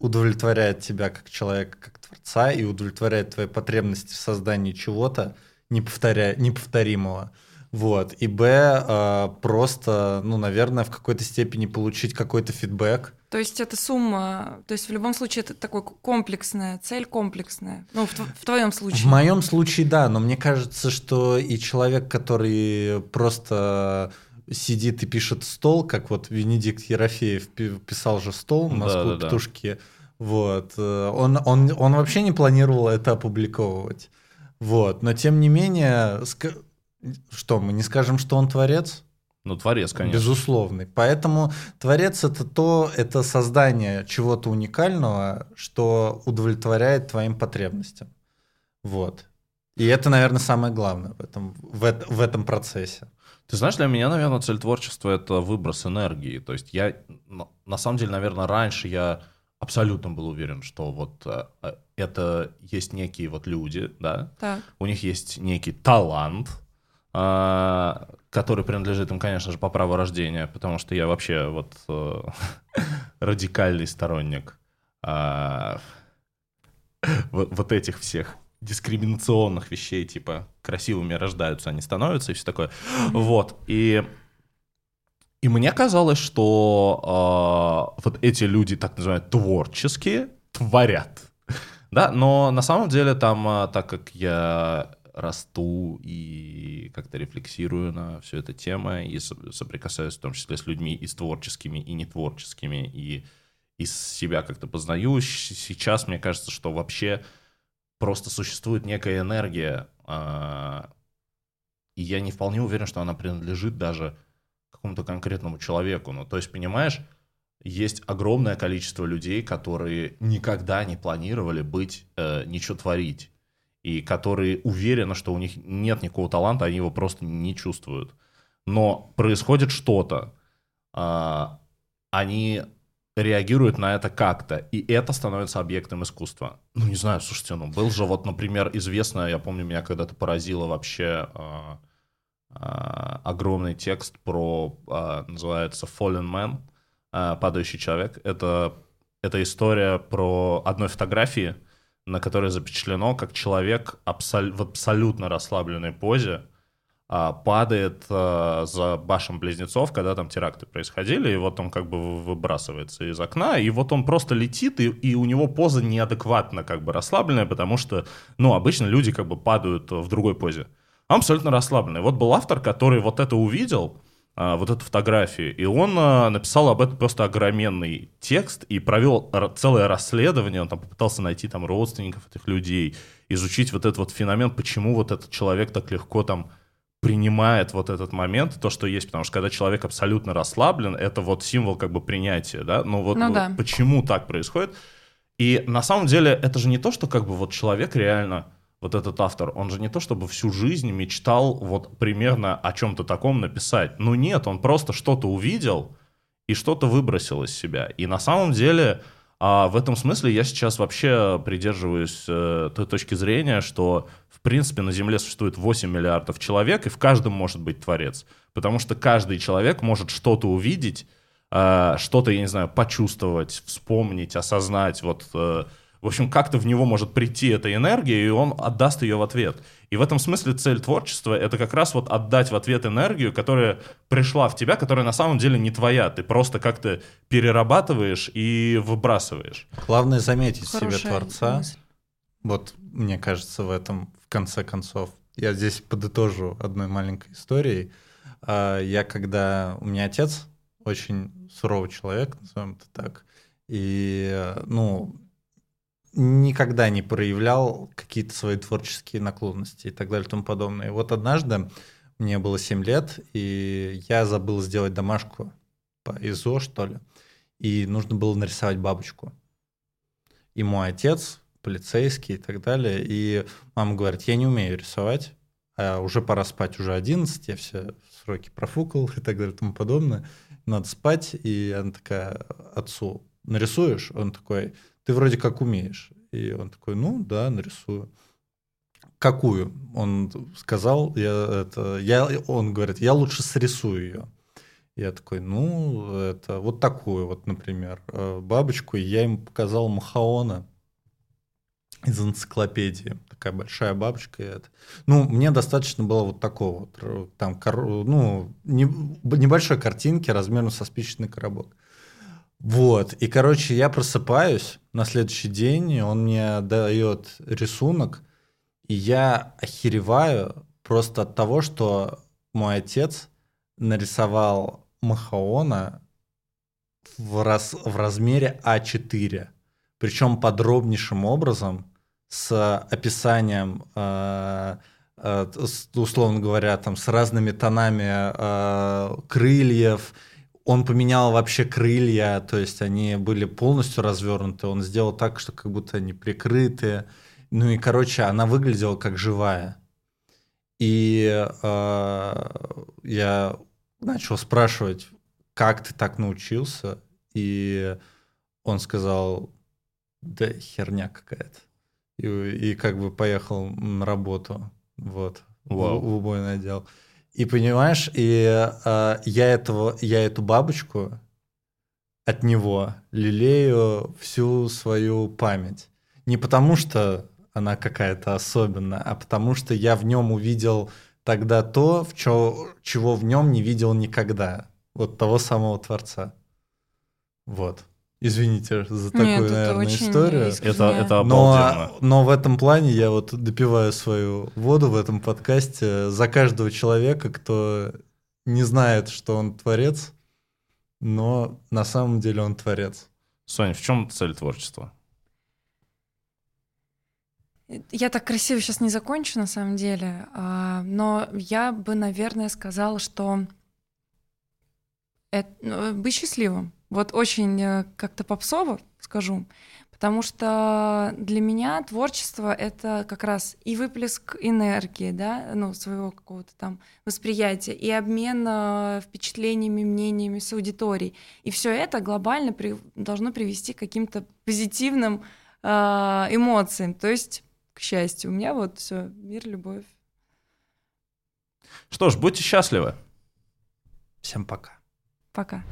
удовлетворяет тебя как человека, как творца, и удовлетворяет твои потребности в создании чего-то неповторя... неповторимого. Вот. И Б, э, просто, ну, наверное, в какой-то степени получить какой-то фидбэк. То есть это сумма, то есть в любом случае это такой комплексная, цель комплексная. Ну, в, тв- в твоем случае. В моем случае, да, но мне кажется, что и человек, который просто сидит и пишет стол, как вот Венедикт Ерофеев пи- писал же стол в Москву Да-да-да. петушки, вот, э, он, он, он вообще не планировал это опубликовывать. Вот, но тем не менее, ска- что, мы не скажем, что он творец? Ну, творец, конечно. Безусловный. Поэтому творец это то, это создание чего-то уникального, что удовлетворяет твоим потребностям. Вот. И это, наверное, самое главное в этом, в, в этом процессе. Ты знаешь, для меня, наверное, цель творчества — это выброс энергии. То есть я, на самом деле, наверное, раньше я абсолютно был уверен, что вот э, э, это есть некие вот люди, да, Так. у них есть некий талант, а, который принадлежит им, конечно же, по праву рождения, потому что я вообще вот э, *laughs* радикальный сторонник а, *laughs* вот этих всех дискриминационных вещей, типа красивыми рождаются, они становятся и все такое. Вот. И, и мне казалось, что а, вот эти люди, так называемые творческие, творят. Да, но на самом деле там, а, так как я расту и как-то рефлексирую на всю эту тему и со- соприкасаюсь в том числе с людьми и с творческими, и нетворческими, и из себя как-то познаю, сейчас мне кажется, что вообще просто существует некая энергия, а, и я не вполне уверен, что она принадлежит даже какому-то конкретному человеку. Ну, то есть, понимаешь, есть огромное количество людей, которые никогда не планировали быть, э, ничего творить, и которые уверены, что у них нет никакого таланта, они его просто не чувствуют. Но происходит что-то, э, они реагируют на это как-то, и это становится объектом искусства. Ну, не знаю, слушайте, ну, был же вот, например, известно, я помню, меня когда-то поразило вообще э, э, огромный текст про, э, называется «Fallen Man», э, «Падающий человек». Это, это история про одной фотографии, на которой запечатлено, как человек абсол- в абсолютно расслабленной позе падает а, за башен близнецов, когда там теракты происходили, и вот он как бы выбрасывается из окна, и вот он просто летит, и, и у него поза неадекватно как бы расслабленная, потому что, ну, обычно люди как бы падают в другой позе. Он абсолютно расслабленный. Вот был автор, который вот это увидел, а, вот эту фотографию, и он написал об этом просто огроменный текст и провел целое расследование, он там попытался найти там родственников этих людей, изучить вот этот вот феномен, почему вот этот человек так легко там принимает вот этот момент, то, что есть, потому что когда человек абсолютно расслаблен, это вот символ как бы принятия, да, ну вот, ну, вот да. почему так происходит. И на самом деле это же не то, что как бы вот человек реально, вот этот автор, он же не то, чтобы всю жизнь мечтал вот примерно о чем-то таком написать. Ну нет, он просто что-то увидел и что-то выбросил из себя. И на самом деле а в этом смысле я сейчас вообще придерживаюсь э, той точки зрения, что принципе на Земле существует 8 миллиардов человек, и в каждом может быть творец. Потому что каждый человек может что-то увидеть, э, что-то, я не знаю, почувствовать, вспомнить, осознать. Вот, э, в общем, как-то в него может прийти эта энергия, и он отдаст ее в ответ. И в этом смысле цель творчества — это как раз вот отдать в ответ энергию, которая пришла в тебя, которая на самом деле не твоя. Ты просто как-то перерабатываешь и выбрасываешь. Главное заметить в себе Хорошая Творца. мысль. Вот, мне кажется, в этом, конце концов, я здесь подытожу одной маленькой историей. А, Я когда... У меня отец очень суровый человек, назовем это так, и, ну, никогда не проявлял какие-то свои творческие наклонности и так далее и тому подобное. И вот однажды мне было 7 лет, и я забыл сделать домашку по ИЗО, что ли, и нужно было нарисовать бабочку. И мой отец, полицейский и так далее, и мама говорит, я не умею рисовать, а уже пора спать, уже 11, я все сроки профукал *laughs* и так далее и тому подобное, надо спать, и она такая, отцу, нарисуешь? Он такой, ты вроде как умеешь. И он такой, ну да, нарисую. Какую? Он сказал, я, это, я, он говорит, я лучше срисую ее. Я такой, ну, это вот такую вот, например, э, бабочку. Я им показал Махаона из энциклопедии. Такая большая бабочка. это. Ну, мне достаточно было вот такого вот, там, ну, не- небольшой картинки размером со спичечный коробок. Вот, и, короче, я просыпаюсь на следующий день, он мне дает рисунок, и я охереваю просто от того, что мой отец нарисовал Махаона в, раз, в размере А4, причем подробнейшим образом, с описанием, э, э, условно говоря, там, с разными тонами э, крыльев, он поменял вообще крылья, то есть они были полностью развернуты, он сделал так, что как будто они прикрыты. Ну и, короче, она выглядела как живая. И э, я начал спрашивать, как ты так научился? И он сказал, да херня какая-то. И, и как бы поехал на работу, вот, Вау. в, в убойный отдел. И понимаешь, и э, я этого, я эту бабочку от него лелею всю свою память. Не потому что она какая-то особенная, а потому что я в нем увидел тогда то, в чё, чего в нем не видел никогда. Вот того самого Творца. Вот. Извините за такую, Нет, это наверное, очень историю. Это, это Но, обалденно. но в этом плане я вот допиваю свою воду в этом подкасте за каждого человека, кто не знает, что он творец, но на самом деле он творец. Соня, в чем цель творчества? Я так красиво сейчас не закончу, на самом деле, а, но я бы, наверное, сказала, что Это, ну, быть счастливым. Вот очень э, как-то попсово скажу. Потому что для меня творчество — это как раз и выплеск энергии, да, ну, своего какого-то там восприятия, и обмен э, впечатлениями, мнениями с аудиторией. И все это глобально при, должно привести к каким-то позитивным э, эмоциям. То есть, к счастью, у меня вот все, мир, любовь. Что ж, будьте счастливы. Всем пока. Пока.